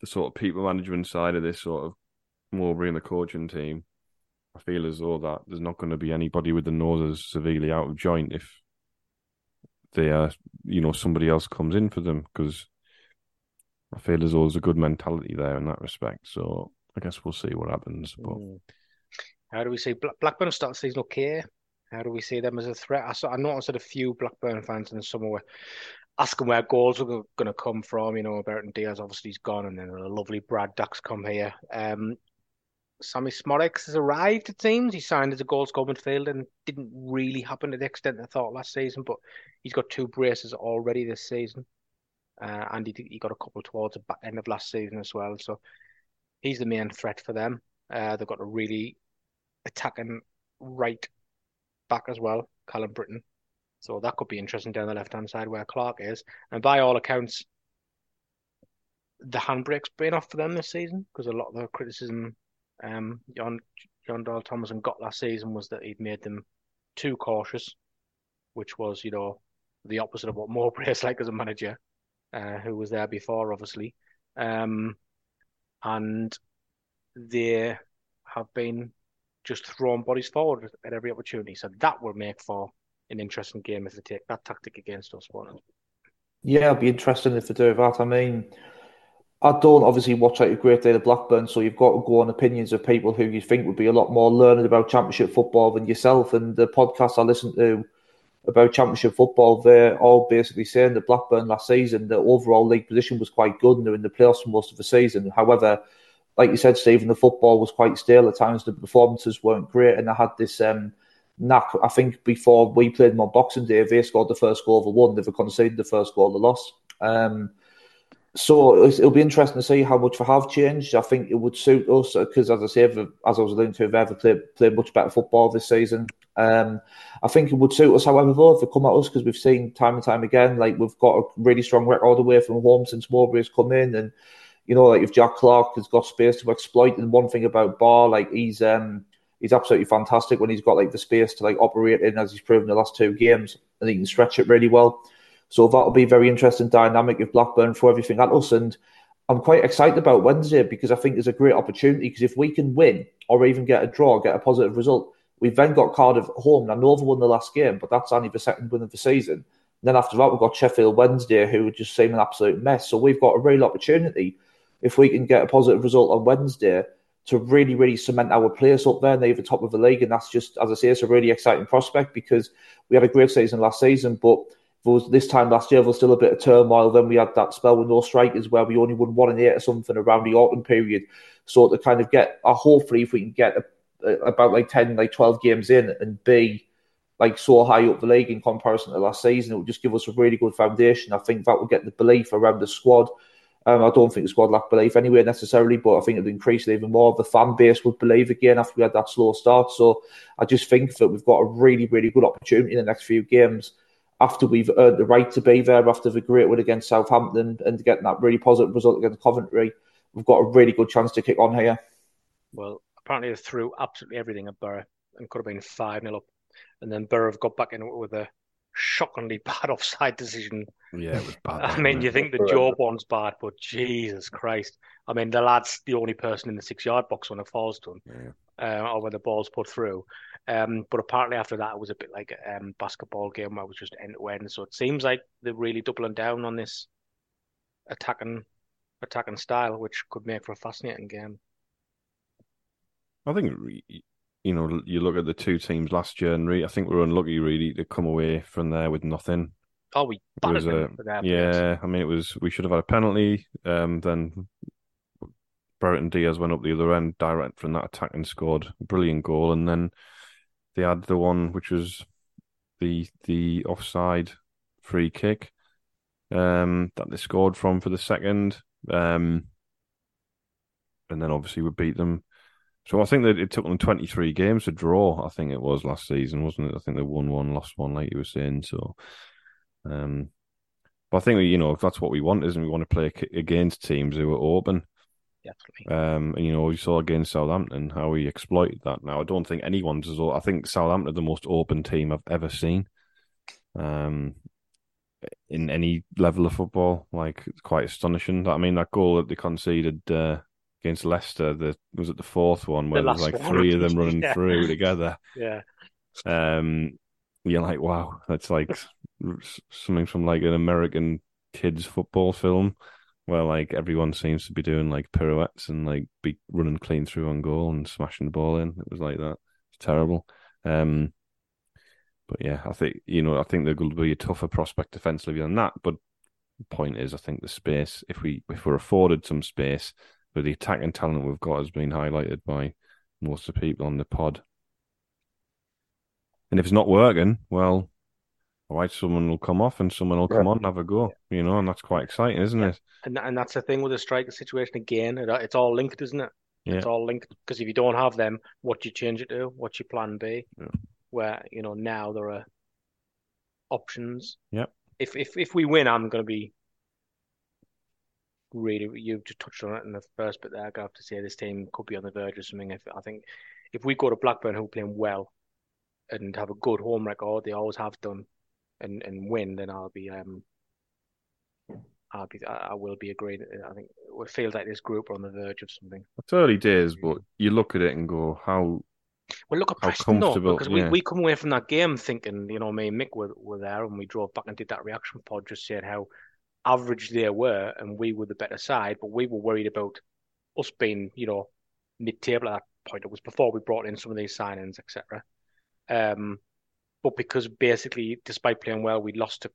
the sort of people management side of this sort of Mowbray and the coaching team. I feel as though that there's not going to be anybody with the noses severely out of joint if they are, you know, somebody else comes in for them because I feel as though there's a good mentality there in that respect. So I guess we'll see what happens. But Mm. How do we see Blackburn start season okay? How do we see them as a threat? I saw, I noticed that a few Blackburn fans in the summer were asking where goals were going to come from. You know, Brereton Diaz obviously he's gone, and then a lovely Brad Ducks come here. Um, Sammie Szmodics has arrived. It seems he signed as a goal scorer midfielder and didn't really happen to the extent I thought last season. But he's got two braces already this season, uh, and he he got a couple towards the end of last season as well. So he's the main threat for them. Uh, they've got a really attacking right back as well, Callum Brittain. So that could be interesting down the left hand side where Clarke is. And by all accounts, the handbrake's been off for them this season because a lot of the criticism um John Jon Dahl Tomasson got last season was that he'd made them too cautious, which was, you know, the opposite of what Mowbray is like as a manager, uh, who was there before, obviously. Um, and they have been just throwing bodies forward at every opportunity. So that will make for an interesting game if they take that tactic against us, won't? Yeah, it'd be interesting if they do that. I mean, I don't obviously watch like a great deal of Blackburn, so you've got to go on opinions of people who you think would be a lot more learned about Championship football than yourself. And the podcast I listen to about Championship football, they're all basically saying that Blackburn last season, the overall league position was quite good and they're in the playoffs for most of the season. However, like you said, Stephen, the football was quite stale at times. The performances weren't great, and they had this um, knack. I think before we played them on Boxing Day, they scored the first goal of the one. They've conceded the first goal of the loss. Um, so it'll be interesting to see how much they have changed. I think it would suit us because, as I say, as I was alluding to, they've played, played much better football this season. Um, I think it would suit us, however, though, if they come at us because we've seen time and time again, like we've got a really strong record away from home since Mowbray's come in, and you know, like if Jack Clarke has got space to exploit, and one thing about Ba, like he's um he's absolutely fantastic when he's got like the space to like operate in, as he's proven the last two games, and he can stretch it really well. So that'll be very interesting dynamic if Blackburn throw everything at us. And I'm quite excited about Wednesday because I think there's a great opportunity. Because if we can win or even get a draw, get a positive result, we've then got Cardiff at home. Now, Nova won the last game, but that's only the second win of the season. And then after that, we've got Sheffield Wednesday, who just seem an absolute mess. So we've got a real opportunity if we can get a positive result on Wednesday to really, really cement our place up there, near the top of the league. And that's just, as I say, it's a really exciting prospect because we had a great season last season, but was this time last year there was still a bit of turmoil. Then we had that spell with no strikers where we only won one and eight or something around the autumn period. So to kind of get, uh, hopefully, if we can get a, about like ten, like twelve games in and be like so high up the league in comparison to last season, it would just give us a really good foundation. I think that would get the belief around the squad. Um, I don't think the squad lacked belief anyway necessarily, but I think it would increase it even more. The fan base would believe again after we had that slow start. So I just think that we've got a really, really good opportunity in the next few games after we've earned the right to be there, after the great win against Southampton and getting that really positive result against Coventry. We've got a really good chance to kick on here. Well, apparently they threw absolutely everything at Borough and could have been 5 0 up. And then Borough have got back in with a shockingly bad offside decision. Yeah, it was bad. I mean, you think the Jobe one's bad, but Jesus Christ. I mean, the lad's the only person in the six yard box when it falls to him. Yeah. uh, or when the ball's put through. Um, but apparently after that, it was a bit like a um, basketball game where it was just end to end. So it seems like they're really doubling down on this attacking attacking style, which could make for a fascinating game. I think you know you look at the two teams last year, and I think we are unlucky really to come away from there with nothing. Oh, we was battered a, for their yeah. I mean, it was we should have had a penalty. Um, then Brereton Diaz went up the other end direct from that attack and scored a brilliant goal, and then they had the one which was the the offside free kick um, that they scored from for the second. Um, and then obviously we beat them. So I think that it took them 23 games to draw. I think it was last season, wasn't it? I think they won one, lost one, like you were saying. So, um, but I think you know if that's what we want, isn't it? we want to play against teams who are open. Definitely. Um, and you know, we saw against Southampton how we exploited that. Now, I don't think anyone's as. I think Southampton are the most open team I've ever seen. Um, in any level of football, like it's quite astonishing. I mean, that goal that they conceded uh, against Leicester, the was it the fourth one where The there's last like one. three of them running Yeah. through together. Yeah. Um, you're like, wow, that's like something from like an American kids football film where like everyone seems to be doing like pirouettes and like be running clean through on goal and smashing the ball in. It was like that. It's terrible. Um, but yeah, I think you know, I think they're going to be a tougher prospect defensively than that. But the point is, I think the space, if we if we're afforded some space, with the attacking talent we've got, has been highlighted by most of the people on the pod. And if it's not working, well, all right, someone will come off and someone will come Yeah. on and have a go, you know, and that's quite exciting, isn't it? And and that's the thing with the striker situation again. It, it's all linked, isn't it? Yeah. It's all linked because if you don't have them, what do you change it to? What's your plan B? Yeah. Where you know now there are options. Yep. If if if we win, I'm going to be really. You just touched on it in the first bit there. I have to say this team could be on the verge of something. If I think if we go to Blackburn, who are playing well and have a good home record, they always have done, and and win, then I'll be um. I'll be, I will be agreeing. I think it feels like this group are on the verge of something. It's early days, but you look at it and go, how Well, look at Preston though, because we, yeah. we come away from that game thinking, you know, me and Mick were, were there and we drove back and did that reaction pod, just saying how average they were and we were the better side, but we were worried about us being, you know, mid-table at that point. It was before we brought in some of these signings, etc. Um, but because basically, despite playing well, we lost to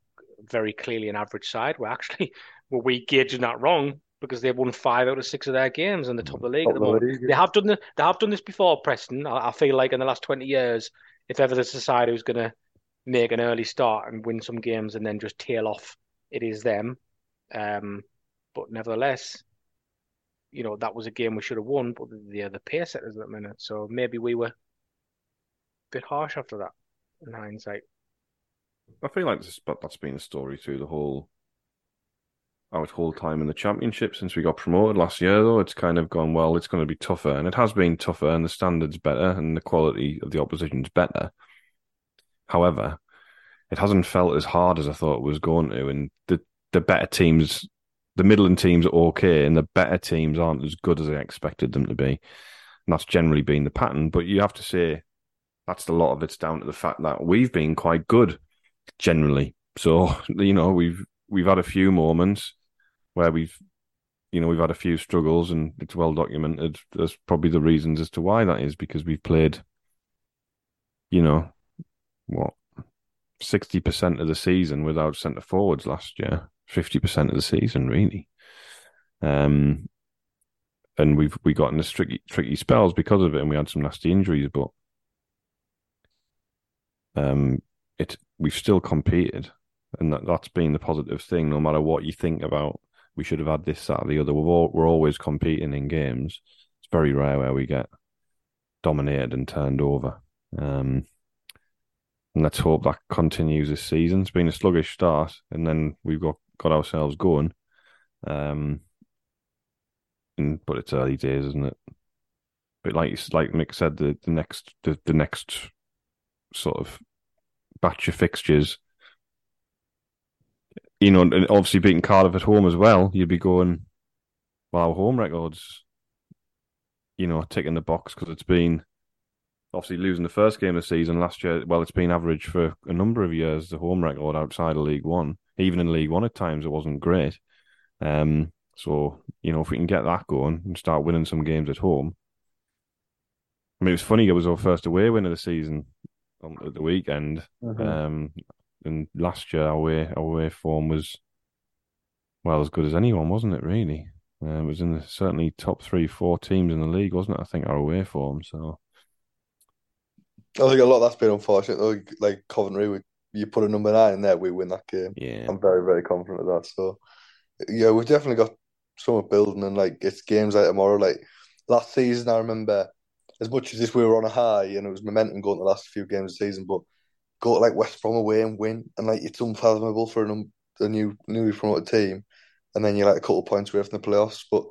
very clearly an average side. We're actually were we gauging that wrong because they've won five out of six of their games in the top of the league Top at the moment. league, They have done the, they have done this before, Preston. I, I feel like in the last twenty years, if ever there's a side who's going to make an early start and win some games and then just tail off, it is them. Um, but nevertheless, you know that was a game we should have won, but the other the pace setters at the minute. So maybe we were a bit harsh after that in hindsight. I feel like this, but that's been the story through the whole our whole time in the championship since we got promoted last year. Though it's kind of gone well. It's going to be tougher, and it has been tougher, and the standards better, and the quality of the opposition's better. However, it hasn't felt as hard as I thought it was going to, and the the better teams, the Midland teams are okay, and the better teams aren't as good as I expected them to be, and that's generally been the pattern. But you have to say that's a lot of it's down to the fact that we've been quite good generally. So you know we've we've had a few moments where we've you know we've had a few struggles, and it's well documented. There's probably the reasons as to why that is because we've played, you know, what sixty percent of the season without centre forwards last year, fifty percent of the season really. Um, and we've we got into tricky tricky spells because of it, and we had some nasty injuries, but um, it we've still competed, and that that's been the positive thing. No matter what you think about, we should have had this, that, or the other. We're all, we're always competing in games. It's very rare where we get dominated and turned over. Um, and let's hope that continues this season. It's been a sluggish start, and then we've got got ourselves going. Um, and, but it's early days, isn't it? But like like Mick said, the, the next the, the next sort of batch of fixtures, you know, and obviously beating Cardiff at home as well, you'd be going, wow, home records, you know, ticking the box because it's been obviously losing the first game of the season last year. Well, it's been average for a number of years. The home record outside of League One, even in League One at times, it wasn't great. Um, so you know if we can get that going and start winning some games at home. I mean, it was funny. It was our first away win of the season on at the weekend. Mhm. Um, and last year our away our away form was well as good as anyone, wasn't it? Really, uh, it was in the certainly top three, four teams in the league, wasn't it? I think our away form. So I think a lot of that's been unfortunate though. Like Coventry, we, you put a number nine in there, we win that game. yeah, I'm very, very confident of that. So, yeah, we've definitely got some building, and like it's games like tomorrow. Like last season, I remember as much as this we were on a high and it was momentum going the last few games of the season, but go to like West Brom away and win, and like it's unfathomable for an, um, a new newly promoted team, and then you're like a couple of points away from the playoffs. But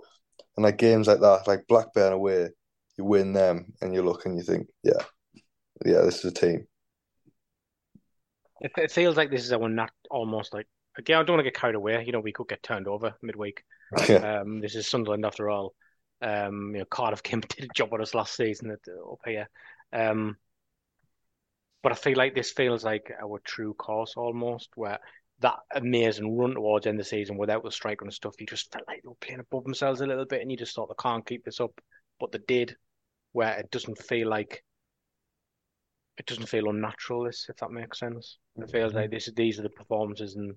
and like games like that, like Blackburn away, you win them, and you look and you think, yeah, yeah, this is a team. It, it feels like this is our not almost like again. I don't want to get carried away. You know, we could get turned over midweek. Yeah. Um, this is Sunderland after all. Um, you know, Cardiff came did a job on us last season at, up here. Um, but I feel like this feels like our true course almost, where that amazing run towards the end of the season without the striker and stuff, you just felt like they were playing above themselves a little bit, and you just thought they can't keep this up, but they did. Where it doesn't feel like it doesn't feel unnatural. This, if that makes sense, it mm-hmm. feels like this. These are the performances, and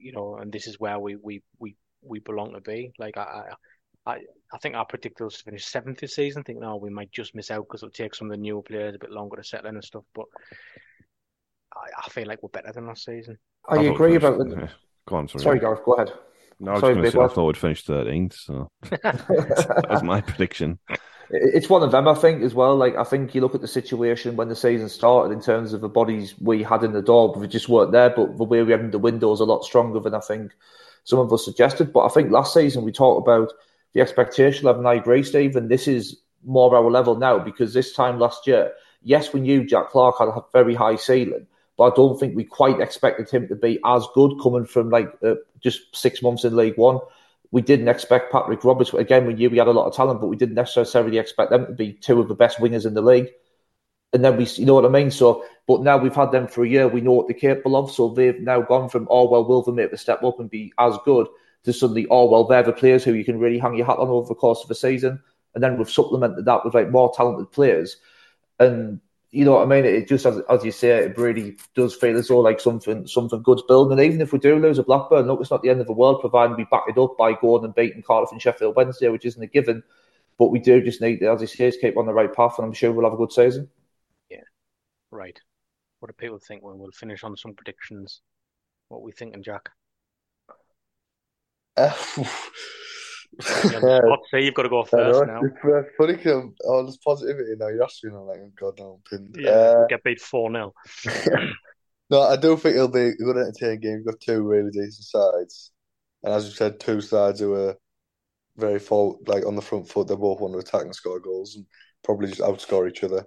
you know, and this is where we we we we belong to be. Like I, I, I think I predicted us to finish seventh this season. Think now we might just miss out because it'll take some of the newer players a bit longer to settle in and stuff. But I, I feel like we're better than last season. I thought agree about finish- the. yeah. Go on, sorry. Sorry, Gareth, go ahead. No, I was Sorry, going to say I thought we'd finish thirteenth, so that was my prediction. It's one of them, I think, as well. Like, I think you look at the situation when the season started in terms of the bodies we had in the door, but we just weren't there. But the way we had in the window is a lot stronger than I think some of us suggested. But I think last season we talked about the expectation level, and I agree, Steve, and this is more our level now because this time last year, yes, we knew Jack Clarke had a very high ceiling, but I don't think we quite expected him to be as good coming from like uh, just six months in League One. We didn't expect Patrick Roberts. Again, we knew we had a lot of talent, but we didn't necessarily expect them to be two of the best wingers in the league. And then we, you know what I mean. So, but now we've had them for a year. We know what they're capable of. So they've now gone from oh well, will they make the step up and be as good to suddenly oh well, they're the players who you can really hang your hat on over the course of a season. And then we've supplemented that with like more talented players. And you know what I mean? It just as, as you say, it really does feel as though like something something good's building. And even if we do lose a Blackburn, look, it's not the end of the world, provided we back it up by Gordon and beating Cardiff and Sheffield Wednesday, which isn't a given. But we do just need, as he says, keep on the right path, and I'm sure we'll have a good season. Yeah, right. What do people think? Well, we'll finish on some predictions. What we thinking, Jack? Uh, I'd say you've got to go first now. It's funny 'cause I'm- oh, positivity now. You're asking, I'm like, oh, God, no, I'm pinned. Yeah, Uh, get beat 4 0. no, I do think it'll be a good entertaining game. You've got two really decent sides, and as you said, two sides who are very full, like on the front foot. They both want to attack and score goals, and probably just outscore each other.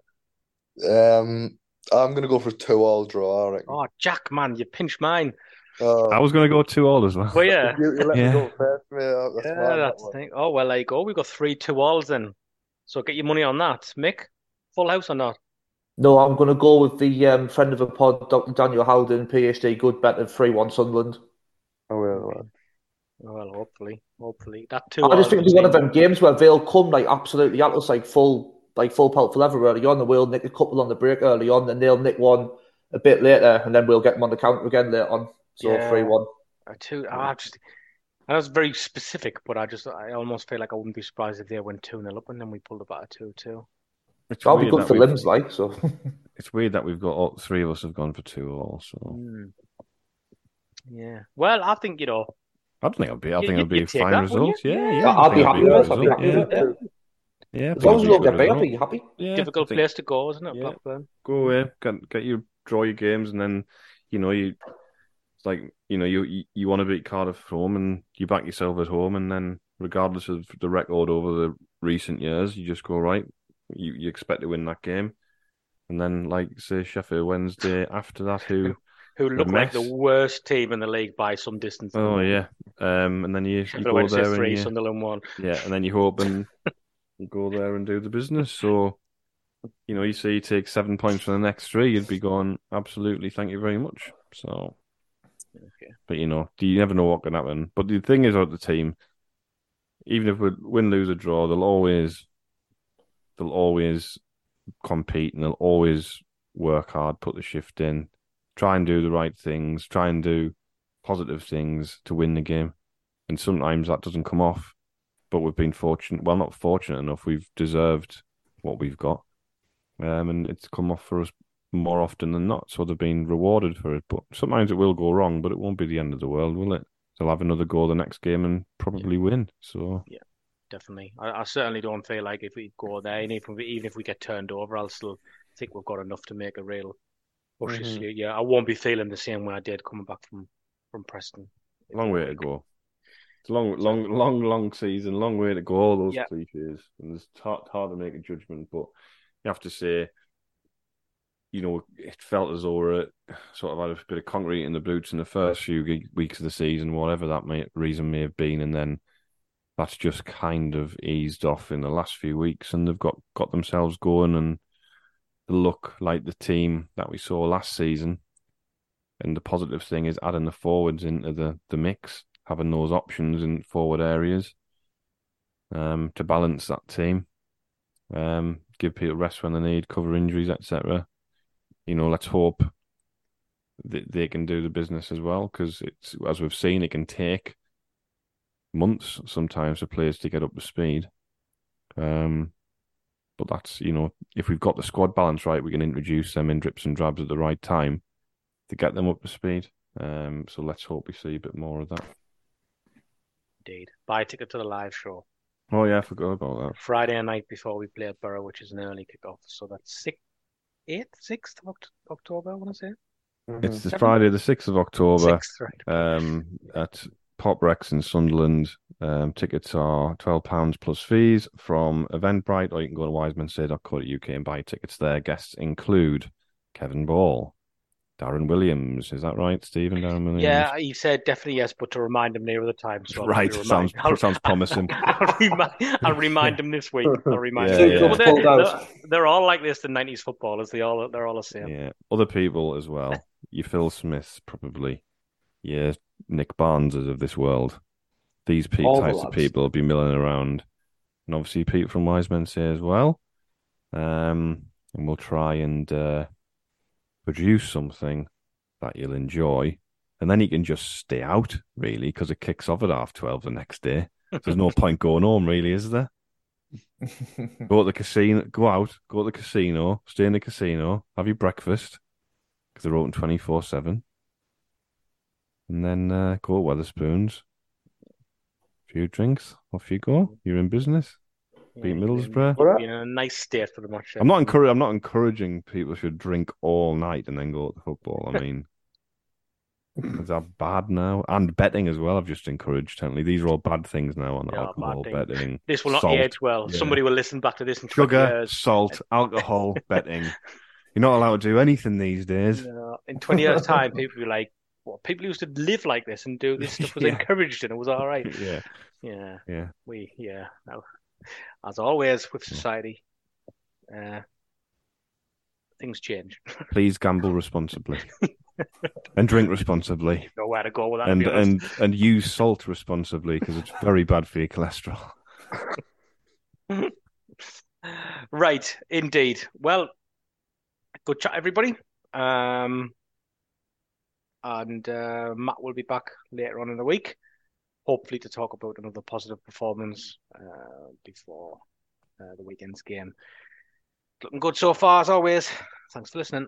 Um, I'm gonna go for a two-all draw. I reckon. Oh, Jack, man, you pinched mine. Oh, I was going to go two all as well. Well, yeah. you, you let Yeah. me go first, mate. Oh, That's Yeah, mine, that that's the thing. Oh, well, there you go. We've got three two alls then. So get your money on that. Mick, full house or not? No, I'm going to go with the um, friend of the pod, Dr. Daniel Howden, PhD, good bet of 3 1 Sunderland. Oh, well, well. Well, hopefully. Hopefully. That two I just think was it'll be one of them games where they'll come like absolutely at us, like full, like full pelt for leather early on, and we'll nick a couple on the break early on, and they'll nick one a bit later, and then we'll get them on the counter again later on. So Yeah. 3 1. a two. I just. I was very specific, but I just I almost feel like I wouldn't be surprised if they went two 0 up and then we pulled about a two two. It's That'll be good for we've- limbs, like, so. It's weird that we've got all three of us have gone for two all. So Hmm. Yeah. Well, I think you know. I don't think it'll be. I You- think it'll be a fine that, result. Yeah, Yeah. yeah. I I'll be happy it'll with a it. I'll be happy with it. Yeah, yeah. I As long as it'll we be a don't good get beat, I'll be happy. Yeah, Difficult think- place to go, isn't it, Yeah. Blackburn? go away, get get your draw your games, and then you know you it's like you know you you, you want to beat Cardiff at home, and you back yourself at home, and then regardless of the record over the recent years, you just go right. You you expect to win that game, and then like say Sheffield Wednesday after that, who Who look like the worst team in the league by some distance. oh yeah, um, and then you you go Wednesday there and three, you, Sunderland one. yeah, and then you hope and you go there and do the business. So you know, you say you take seven points from the next three, you'd be going, absolutely, thank you very much. So, But you know, you never know what can happen. But the thing is, about the team, even if we win, lose, or draw, they'll always, they'll always compete and they'll always work hard, put the shift in, try and do the right things, try and do positive things to win the game. And sometimes that doesn't come off. But we've been fortunate, well, not fortunate enough. We've deserved what we've got, um, and it's come off for us more often than not. So they've been rewarded for it. But sometimes it will go wrong, but it won't be the end of the world, will it? They'll have another go the next game and probably win. So yeah, Definitely. I, I certainly don't feel like if we go there, and even if we, even if we get turned over, I'll still think we've got enough to make a real push this Mhm. year. Yeah, I won't be feeling the same way I did coming back from from Preston. long way to go. It's a long, long, long, long season. Long way to go. All those Yeah. cliches, and it's hard, hard to make a judgment. But you have to say, you know, it felt as though we're sort of had a bit of concrete in the boots in the first few weeks of the season, whatever that may, reason may have been, and then that's just kind of eased off in the last few weeks, and they've got got themselves going and look like the team that we saw last season. And the positive thing is adding the forwards into the, the mix, having those options in forward areas um, to balance that team, um, give people rest when they need, cover injuries, etc. You know, let's hope that they can do the business as well, because it's as we've seen, it can take months sometimes for players to get up to speed. Um, but that's you know, if we've got the squad balance right, we can introduce them in drips and drabs at the right time to get them up to speed. Um, so let's hope we see a bit more of that. Indeed. Buy a ticket to the live show Oh yeah, I forgot about that. Friday night before we play at Borough, which is an early kickoff. So that's sixth, eighth, sixth of Oct- October. I want to say It's the Friday, the sixth of October, sixth, right? um, at Pop Recs in Sunderland. Um, tickets are twelve pounds plus fees from Eventbrite, or you can go to wisemensay.co.uk and buy tickets there. Guests include Kevin Ball, Darren Williams. Is that right, Stephen? Darren Williams. Yeah, he said definitely yes, but to remind him nearer the time. So Right, remind- sounds I'll- sounds promising. I'll, remind, I'll remind him this week. I'll remind Yeah, him. yeah. Well, they're, they're, they're all like this. The '90s footballers. They all they're all the same. Yeah, other people as well. you Phil Smiths, probably. Yeah, Nick Barneses of this world. These pe- All the types of people will be milling around, and obviously Pete from Wise Men say as well. Um, and we'll try and uh, produce something that you'll enjoy, and then you can just stay out really because it kicks off at half twelve the next day. There's no point going home, really, is there? Go to the casino, go out, go to the casino, stay in the casino, have your breakfast because they're open twenty four seven, and then uh, go to Wetherspoons. Few drinks, off you go. You're in business. Beat Yeah, Middlesbrough. you'd in a nice state for the match. I'm not encouraging. I'm not encouraging people should drink all night and then go to football. I mean, is that bad now? And betting as well. I've just encouraged. Technically, these are all bad things now on They are alcohol bad things. betting. This will not salt. age well. Yeah. Somebody will listen back to this in 20 sugar, years. salt, alcohol, betting. You're not allowed to do anything these days. No, in 20 years' time, people will be like, well, people used to live like this and do this stuff was Yeah. encouraged and it was all right. Yeah, Yeah, yeah. we, yeah. No. As always with society, uh, things change. Please gamble responsibly and drink responsibly, Know where to go with that. and and and use salt responsibly because it's very bad for your cholesterol. Right, indeed. Well, good chat, everybody. Um, and uh, Matt will be back later on in the week, hopefully to talk about another positive performance uh, before uh, the weekend's game. Looking good so far, as always. Thanks for listening.